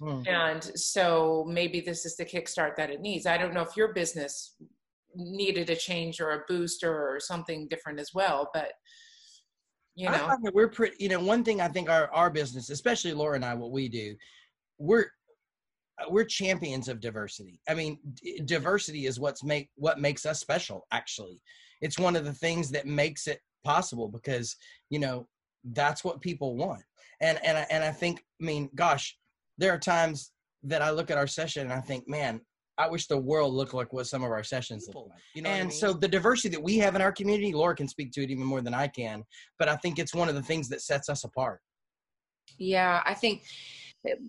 Mm-hmm. And so maybe this is the kickstart that it needs. I don't know if your business needed a change or a boost or something different as well, but you know? we're pretty you know one thing i think our our business especially laura and i what we do we're we're champions of diversity. I mean d- diversity is what's make what makes us special actually. It's one of the things that makes it possible because you know that's what people want. And and I, and I think i mean gosh there are times that i look at our session and i think man I wish the world looked like what some of our sessions look like. You know what I and mean? so the diversity that we have in our community, Laura can speak to it even more than I can. But I think it's one of the things that sets us apart. Yeah, I think.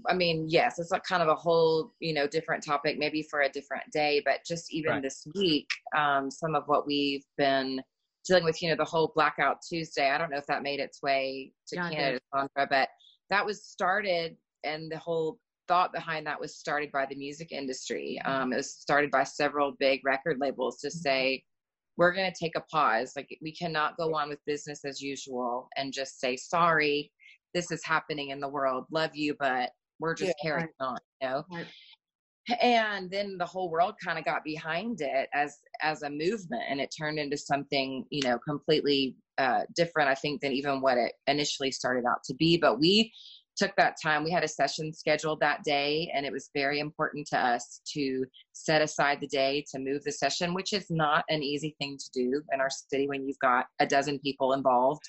I mean, yes, it's like kind of a whole, you know, different topic, maybe for a different day. But just even Right. this week, um, some of what we've been dealing with, you know, the whole Blackout Tuesday. I don't know if that made its way to Yeah, Canada, Sandra, but that was started, and the whole thought behind that was started by the music industry. Um, it was started by several big record labels to say, we're going to take a pause. Like, we cannot go on with business as usual and just say, sorry, this is happening in the world. Love you, but we're just Yeah, carrying on, you know? Right. And then the whole world kind of got behind it as as a movement, and it turned into something, you know, completely uh, different. I think than even what it initially started out to be. But we took that time. We had a session scheduled that day, and it was very important to us to set aside the day to move the session, which is not an easy thing to do in our city when you've got a dozen people involved.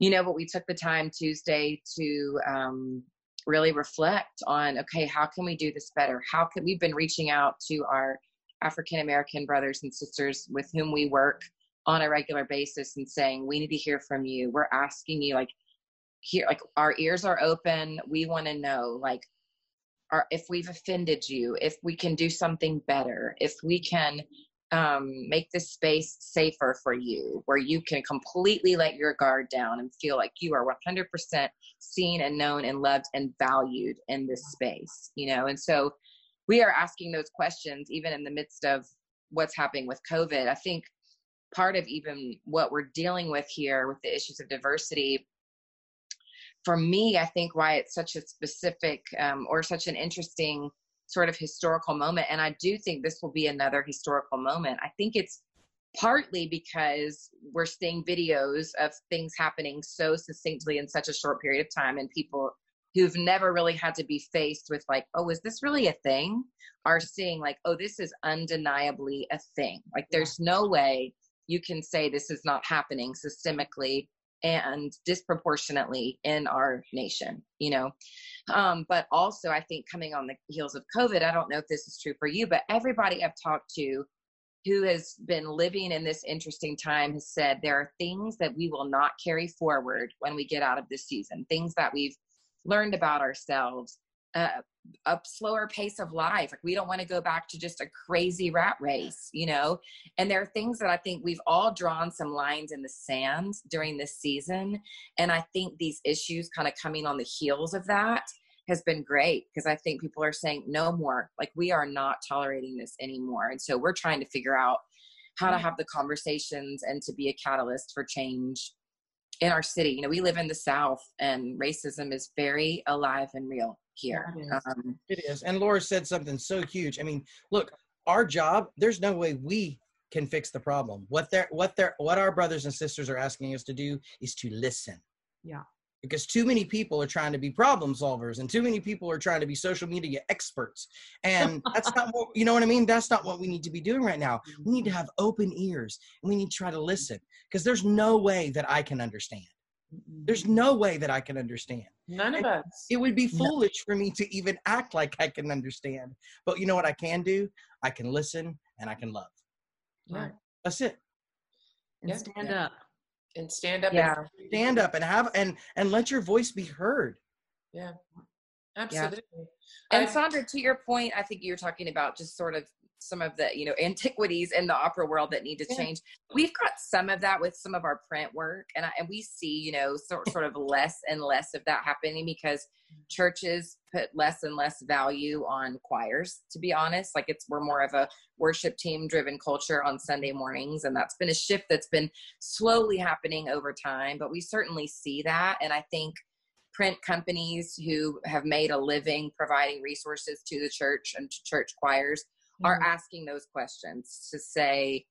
You know, but we took the time Tuesday to um, really reflect on okay, how can we do this better? How can we've been reaching out to our African American brothers and sisters with whom we work on a regular basis and saying, we need to hear from you. We're asking you, like, here like our ears are open. We want to know like if we've offended you if we can do something better if we can um, make this space safer for you where you can completely let your guard down and feel like you are 100% seen and known and loved and valued in this space you know? And so we are asking those questions even in the midst of what's happening with covid. I think part of even what we're dealing with here with the issues of diversity for me, I think why it's such a specific um, or such an interesting sort of historical moment, and I do think this will be another historical moment. I think it's partly because we're seeing videos of things happening so succinctly in such a short period of time, and people who've never really had to be faced with like, oh, is this really a thing? Are seeing like, oh, this is undeniably a thing. Like, there's no way you can say this is not happening systemically and disproportionately in our nation you know? Um, but also i think coming on the heels of covid i don't know if this is true for you but everybody i've talked to who has been living in this interesting time has said there are things that we will not carry forward when we get out of this season things that we've learned about ourselves uh, a slower pace of life like we don't want to go back to just a crazy rat race you know and there are things that I think we've all drawn some lines in the sand during this season. And I think these issues kind of coming on the heels of that has been great because I think people are saying, no more. Like, we are not tolerating this anymore. And so we're trying to figure out how to have the conversations and to be a catalyst for change in our city. You know, we live in the South and racism is very alive and real here. It is. Um, It is. And Laura said something so huge. I mean, look, our job, there's no way we can fix the problem. What they're what they're what our brothers and sisters are asking us to do is to listen. Yeah. Because too many people are trying to be problem solvers and too many people are trying to be social media experts. And that's not what you know what I mean? That's not what we need to be doing right now. We need to have open ears and we need to try to listen. Because there's no way that I can understand. There's no way that I can understand. None of us. It would be No. foolish for me to even act like I can understand. But you know what I can do? I can listen and I can love. Yeah. That's it. and Yeah. stand up. And stand up. Yeah. And, Stand up and have and and let your voice be heard. yeah. Absolutely. And Sandra, to your point, I think you're talking about just sort of some of the you know antiquities in the opera world that need to Yeah. change. We've got some of that with some of our print work, and I, and we see you know sort sort of less and less of that happening because churches put less and less value on choirs. To be honest, like it's we're more of a worship team driven culture on Sunday mornings, and that's been a shift that's been slowly happening over time. But we certainly see that, and I think print companies who have made a living providing resources to the church and to church choirs are Mhm. asking those questions to say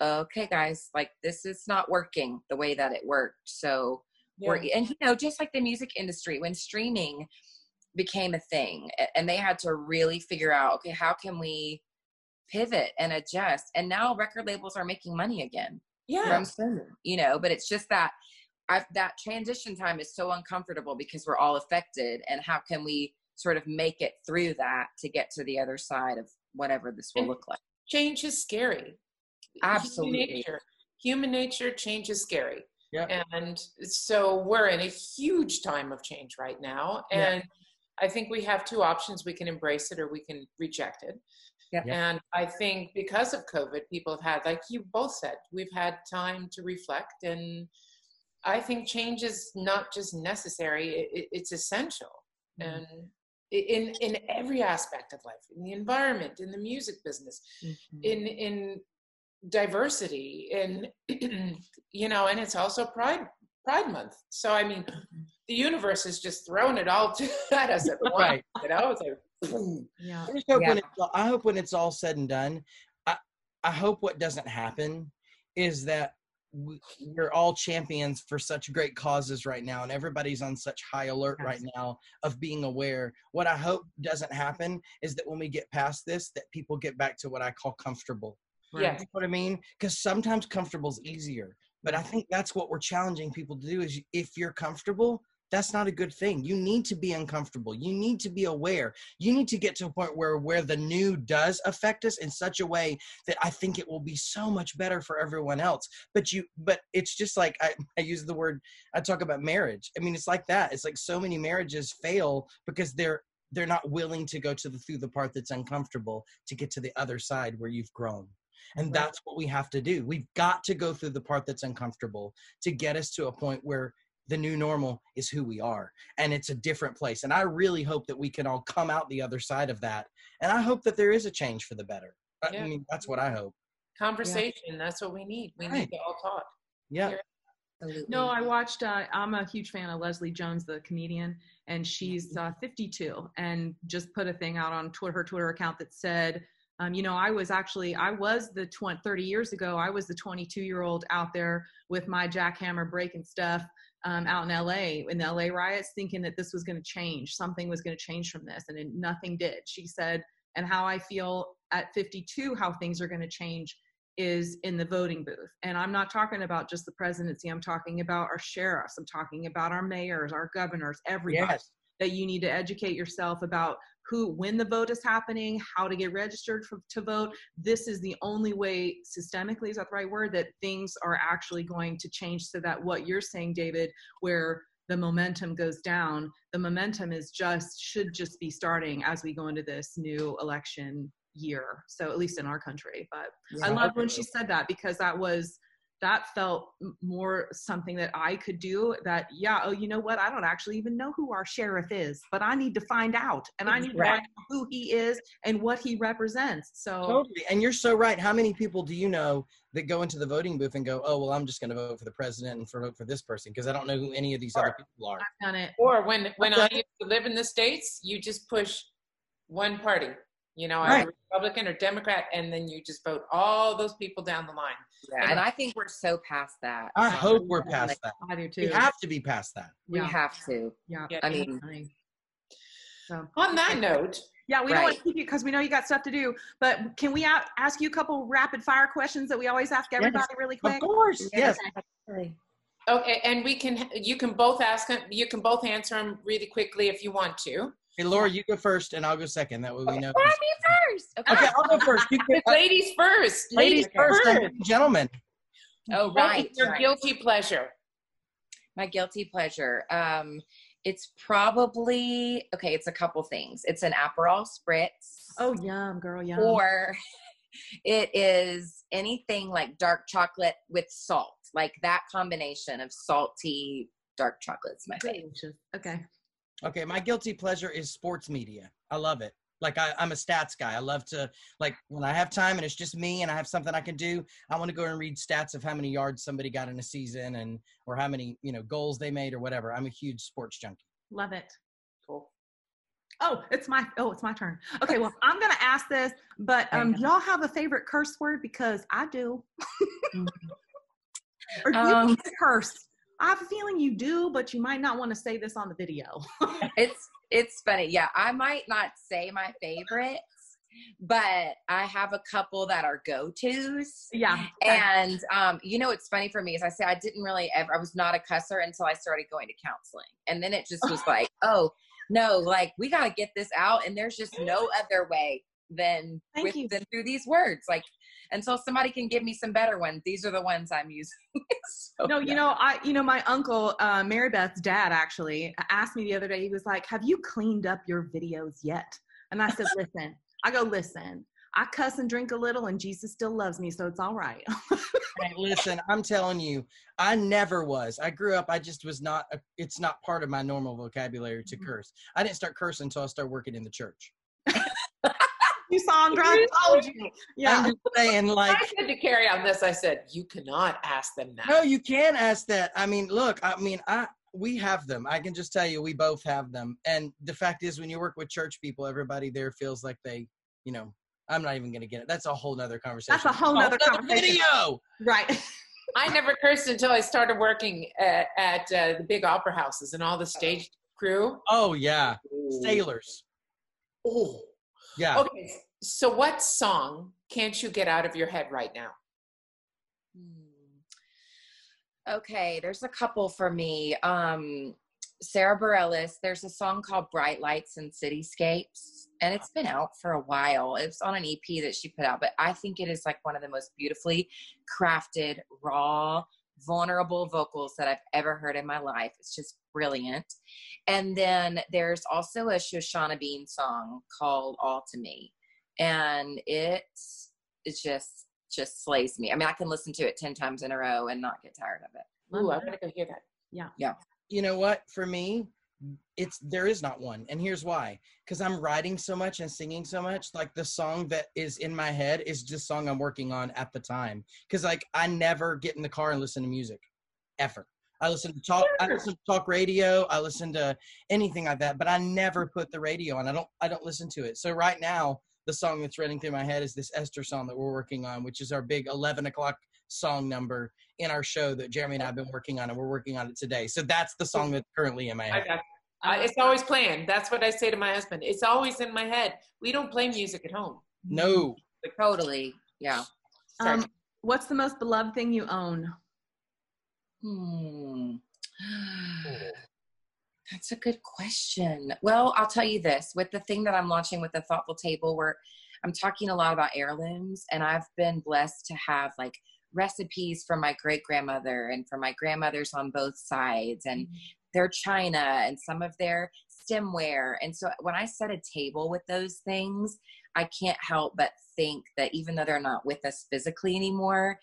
okay guys like this is not working the way that it worked so yeah. we're and you know just like the music industry when streaming became a thing and they had to really figure out okay how can we pivot and adjust and now record labels are making money again yeah. from you know, but it's just that I've, that transition time is so uncomfortable because we're all affected. And how can we sort of make it through that to get to the other side of whatever this will And- look like. change is scary. Absolutely. Human nature, human nature change is scary. Yeah. And so we're in a huge time of change right now. Yeah. And I think we have two options. We can embrace it or we can reject it. Yeah. Yeah. And I think because of COVID, people have had, like you both said, we've had time to reflect. And I think change is not just necessary, it, it- it's essential. Mm-hmm. And i- in, in every aspect of life, in the environment, in the music business, Mhm. in in diversity in you know and it's also pride pride month so i mean the universe has just thrown it all to, at us at once Right. you know it's like. Yeah. I just hope when Yeah. it's all, I hope when it's all said and done, I I hope what doesn't happen is that we, we're all champions for such great causes right now, and everybody's on such high alert right now of being aware. What I hope doesn't happen is that when we get past this, that people get back to what I call comfortable. yeah You know what I mean? Because sometimes comfortable is easier. But I think that's what we're challenging people to do is if you're comfortable, that's not a good thing. You need to be uncomfortable. You need to be aware. You need to get to a point where where the new does affect us in such a way that I think it will be so much better for everyone else. But you but it's just like I, I use the word I talk about marriage. I mean it's like that. It's like so many marriages fail because they're they're not willing to go to the through the part that's uncomfortable to get to the other side where you've grown. And Right. that's what we have to do. We've got to go through the part that's uncomfortable to get us to a point where the new normal is who we are and it's a different place. And I really hope that we can all come out the other side of that. And I hope that there is a change for the better. I Yeah. mean, that's what I hope. conversation that's what we need we Right. need to all talk Yeah. Yeah. Absolutely. No, I watched. Uh, I'm a huge fan of Leslie Jones, the comedian, and she's uh, 52, and just put a thing out on Twitter, her Twitter account that said, um, you know, I was actually, I was the 20, 30 years ago, I was the 22 year old out there with my jackhammer breaking stuff um, out in LA in the LA riots, thinking that this was going to change, something was going to change from this, and it, nothing did. She said, and how I feel at 52, how things are going to change is in the voting booth. And I'm not talking about just the presidency. I'm talking about our sheriffs. I'm talking about our mayors, our governors, everybody. Yes. That you need to educate yourself about who, when the vote is happening, how to get registered for, to vote. This is the only way, systemically, is that the right word, that things are actually going to change so that what you're saying, David, where the momentum goes down, the momentum is just, should just be starting as we go into this new election year. So at least in our country. But I Yeah. loved when she said that because that was that felt more something that I could do that yeah oh you know what I don't actually even know who our sheriff is but I need to find out and I need to Right. find out who he is and what he represents so Totally. And you're so right. How many people do you know that go into the voting booth and go, oh, well, I'm just going to vote for the president and for vote for this person because I don't know who any of these other people are. I've done it or when when i used to live in the states you just push one party you know Right. either republican or democrat and then you just vote all those people down the line Yeah, and I think we're so past that. I Um, hope we're past that. I do too. We have to be past that. We yeah have to. yeah Yeah. I mean, so on that note yeah we don't want to keep you because we know you got stuff to do but can we ask you a couple rapid fire questions that we always ask everybody really quick? Of course. Yes. okay and we can you can both ask them you can both answer them really quickly if you want to Hey, Laura, you go first and I'll go second. That way we know. Let me first. Okay. Okay, I'll go first. You can, uh, ladies first ladies first, and gentlemen. Oh, right. is your right. guilty pleasure My guilty pleasure. Um, it's probably okay. It's a couple things. It's an Aperol spritz, oh yum girl yum or it is anything like dark chocolate with salt. Like that combination of salty dark chocolate's my favorite. Okay Okay, my guilty pleasure is sports media. I love it. Like I, I'm a stats guy. I love to like when I have time and it's just me and I have something I can do. I want to go and read stats of how many yards somebody got in a season and or how many you know goals they made or whatever. I'm a huge sports junkie. love it cool Oh, it's my oh, it's my turn. Okay, well, I'm gonna ask this, but um, Okay. y'all have a favorite curse word because I do. or do you Um, curse? I have a feeling you do, but you might not want to say this on the video. It's it's funny. Yeah, I might not say my favorites, but I have a couple that are go tos. yeah. And um, you know, what's funny for me is I say I didn't really ever. I was not a cusser until I started going to counseling, and then it just was like, oh no, like we got to get this out, and there's just no other way than Thank with you. than through these words. Like until somebody can give me some better ones, these are the ones I'm using. So, no, yeah. you know, I, you know, my uncle, uh, Mary Beth's dad, actually asked me the other day. He was like, "Have you cleaned up your videos yet?" And I said, "Listen, I go listen. I cuss and drink a little, and Jesus still loves me, so it's all right." Hey, listen, I'm telling you, I never was. I grew up. I just was not. A, it's not part of my normal vocabulary to Mhm. curse. I didn't start cursing until I started working in the church. You Sandra, I told you. Yeah. I'm just saying, like, I said to Carrie on this, I said, you cannot ask them that. no, you can ask that. I mean, look, I mean, I we have them. I can just tell you, we both have them. And the fact is, when you work with church people, everybody there feels like they, you know, I'm not even going to get it. That's a whole nother conversation. That's a whole nother conversation. video. Right. I never cursed until I started working at, at uh, the big opera houses and all the stage crew. Oh yeah, sailors. Oh. Yeah. Okay. So, what song can't you get out of your head right now? Hmm. Okay, there's a couple for me. Um, Sarah Bareilles, there's a song called Bright Lights and Cityscapes, and it's been out for a while. It's on an EP that she put out, but I think it is like one of the most beautifully crafted, raw, vulnerable vocals that I've ever heard in my life. It's just brilliant. And then there's also a Shoshana Bean song called All to Me, and it's it's just just slays me. I mean, I can listen to it 10 times in a row and not get tired of it. Ooh, I'm gonna go hear that. Yeah. Yeah. You know what for me it's there is not one and here's why because i'm writing so much and singing so much like the song that is in my head is just song i'm working on at the time because like i never get in the car and listen to music ever i listen to talk i listen to talk radio i listen to anything like that but i never put the radio on i don't i don't listen to it so right now the song that's running through my head is this esther song that we're working on which is our big 11 o'clock song number in our show that jeremy and i've been working on and we're working on it today so that's the song that's currently in my I head got I, it's always playing. That's what I say to my husband. It's always in my head. We don't play music at home. no Totally. Yeah. Um, what's the most beloved thing you own? Hmm. That's a good question. Well, I'll tell you this with the thing that I'm launching with the Thoughtful Table, where I'm talking a lot about heirlooms, and I've been blessed to have like recipes from my great grandmother and from my grandmothers on both sides, and their china and some of their stemware. And so when I set a table with those things, I can't help but think that even though they're not with us physically anymore,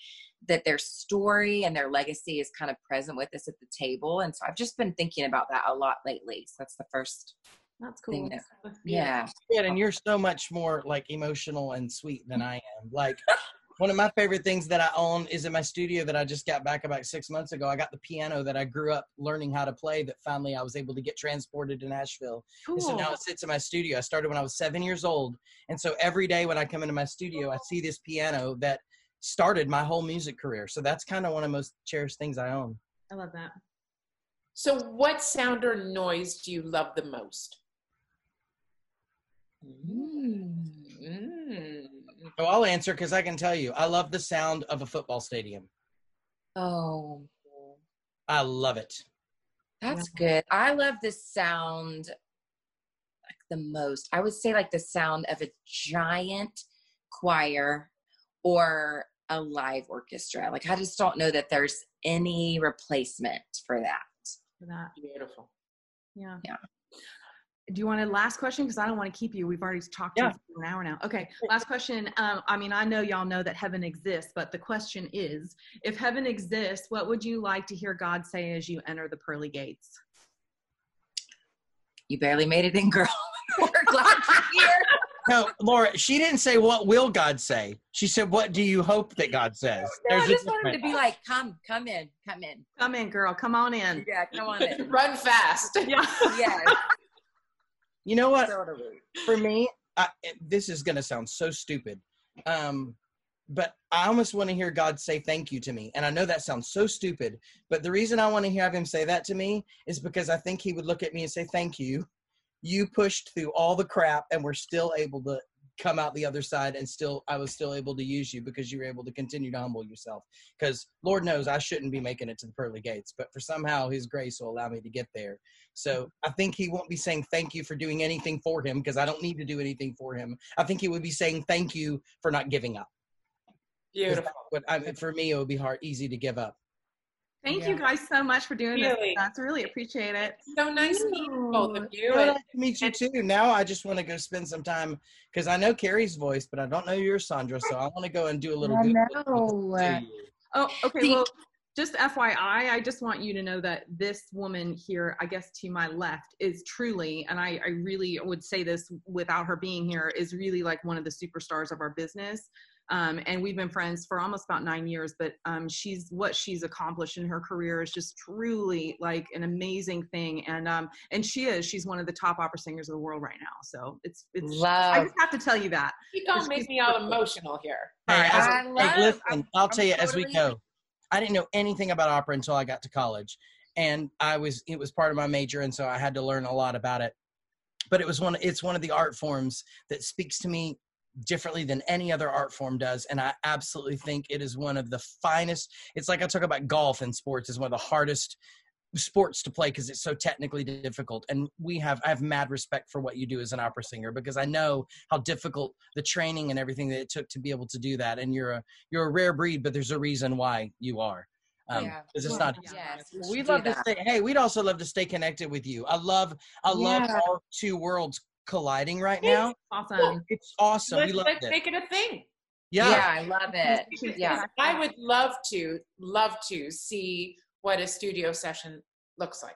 that their story and their legacy is kind of present with us at the table. And so I've just been thinking about that a lot lately. So that's the first That's thing cool. that, yeah. good and you're so much more like emotional and sweet than i am like one of my favorite things that i own is in my studio that i just got back about six months ago i got the piano that i grew up learning how to play that finally i was able to get transported to nashville Cool. And so now it sits in my studio. I started when I was seven years old. And so every day when I come into my studio, I see this piano that started my whole music career. So that's kind of one of the most cherished things I own. I love that. So, what sound or noise do you love the most? Mm. So I'll answer because I can tell you, I love the sound of a football stadium. Oh, I love it. that's good. I love the sound like the most. I would say like the sound of a giant choir or a live orchestra. Like I just don't know that there's any replacement for that. For that. Beautiful. Yeah. Yeah. Do you want a last question? Because I don't want to keep you. We've already talked Yeah. for an hour now. Okay. Last question. Um, I mean, I know y'all know that heaven exists, but the question is if heaven exists, what would you like to hear God say as you enter the pearly gates? You barely made it in, girl. We're glad you're here. No, Laura, she didn't say what will God say. She said, what do you hope that God says? No, I a just want him to be like, come, come in, come in. Come in, girl. Come on in. Yeah, come on in. Run fast. Yeah. Yes, You know what? for me, I, this is going to sound so stupid. Um, but I almost want to hear God say thank you to me. And I know that sounds so stupid, but the reason I want to have him say that to me is because I think he would look at me and say, Thank you. You pushed through all the crap and we're still able to come out the other side and still I was still able to use you because you were able to continue to humble yourself. Because Lord knows I shouldn't be making it to the pearly gates, but for somehow His grace will allow me to get there. So I think He won't be saying thank you for doing anything for Him because I don't need to do anything for Him. I think He would be saying thank you for not giving up. Beautiful. what I, for me, it would be hard, easy to give up. Thank Yeah. you guys so much for doing Really? this. That's really appreciate it. So nice meeting both of you. Well, nice to meet you too. Now I just want to go spend some time because I know Carrie's voice, but I don't know yours, Sandra. So I want to go and do a little. I know. Oh, okay. Well, just FYI, I just want you to know that this woman here, I guess to my left, is truly, and I, I really would say this without her being here, is really like one of the superstars of our business. Um, and we've been friends for almost about nine years, but um, she's what she's accomplished in her career is just truly like an amazing thing. And um, and she is, she's one of the top opera singers of the world right now. So it's it's. I just have to tell you that. You don't make me all emotional here. Hey, Alright, as- I hey, love- listen, I'm- I'll I'm tell you as we go. I didn't know anything about opera until I got to college, and I was it was part of my major, and so I had to learn a lot about it. But it was one. It's one of the art forms that speaks to me differently than any other art form does, and I absolutely think it is one of the finest. It's like I talk about golf and sports is one of the hardest sports to play because it's so technically difficult and we have i have mad respect for what you do as an opera singer because i know how difficult the training and everything that it took to be able to do that and you're a you're a rare breed but there's a reason why you are um Yeah. 'cause it's Well, not. Yes, we we'd should do love to that. stay hey we'd also love to stay connected with you i love i love our two worlds colliding right now Awesome. it's awesome Let's, love let's it make it a thing. Yeah. yeah, I love it. Yeah. I would love to, love to see what a studio session looks like.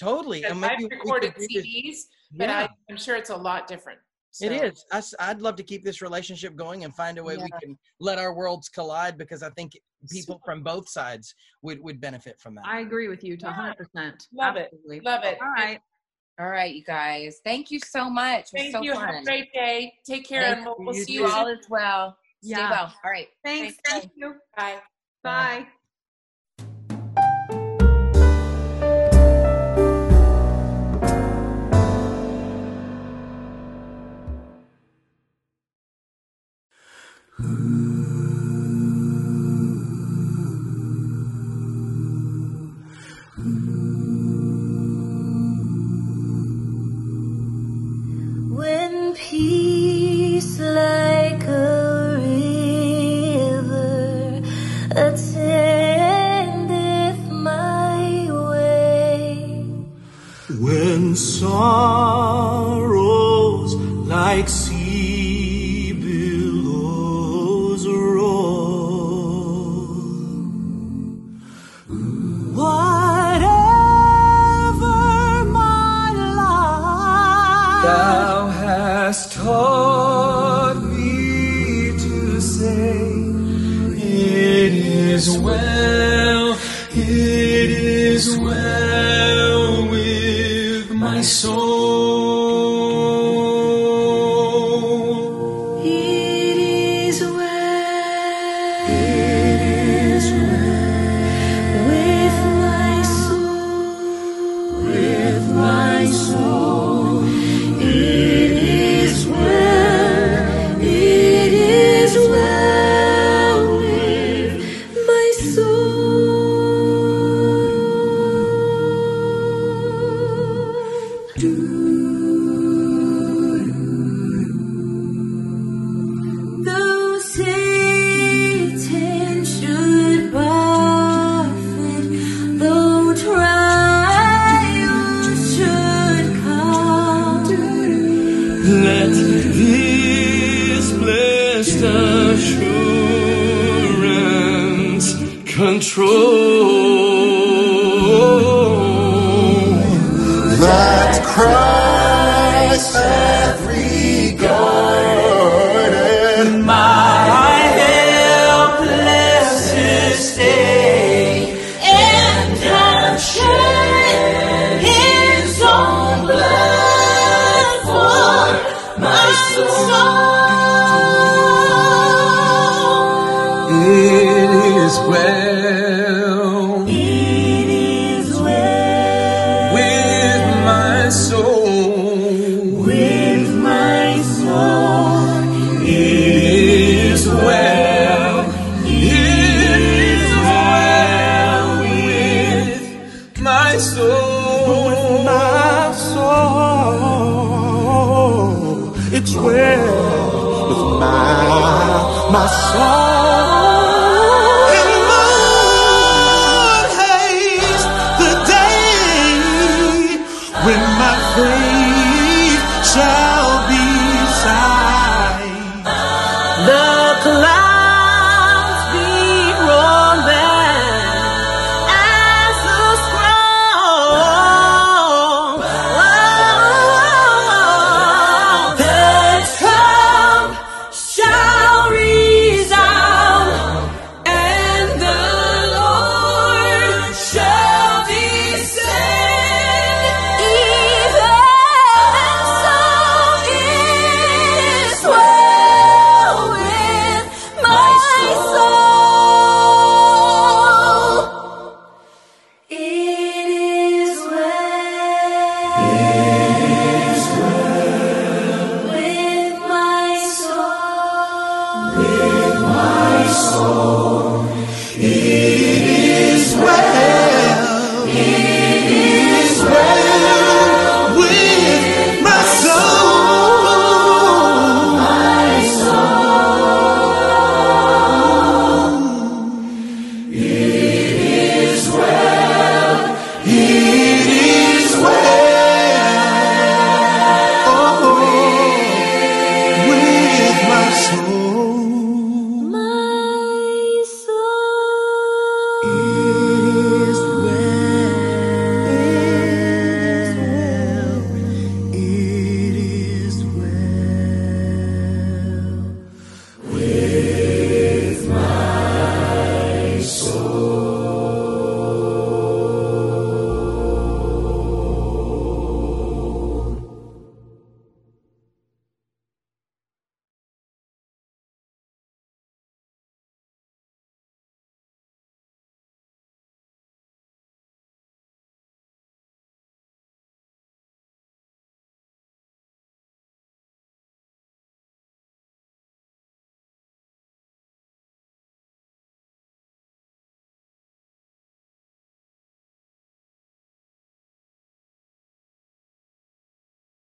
totally Because and I've maybe we recorded could do this- CDs, but yeah. I, I'm sure it's a lot different. It So- is. I, s- I'd love to keep this relationship going and find a way we can let our worlds collide because I think people from both sides would, would benefit from that. I agree with you to Yeah. 100%. Love it. Love it. All right. All right, you guys. Thank you so much. Thank so you. Have a great day. Take care, Thank and we'll, we'll You see you you too. all as well. Stay Yeah. well. All right. Thanks. Thanks. Thank you. Bye. Bye. When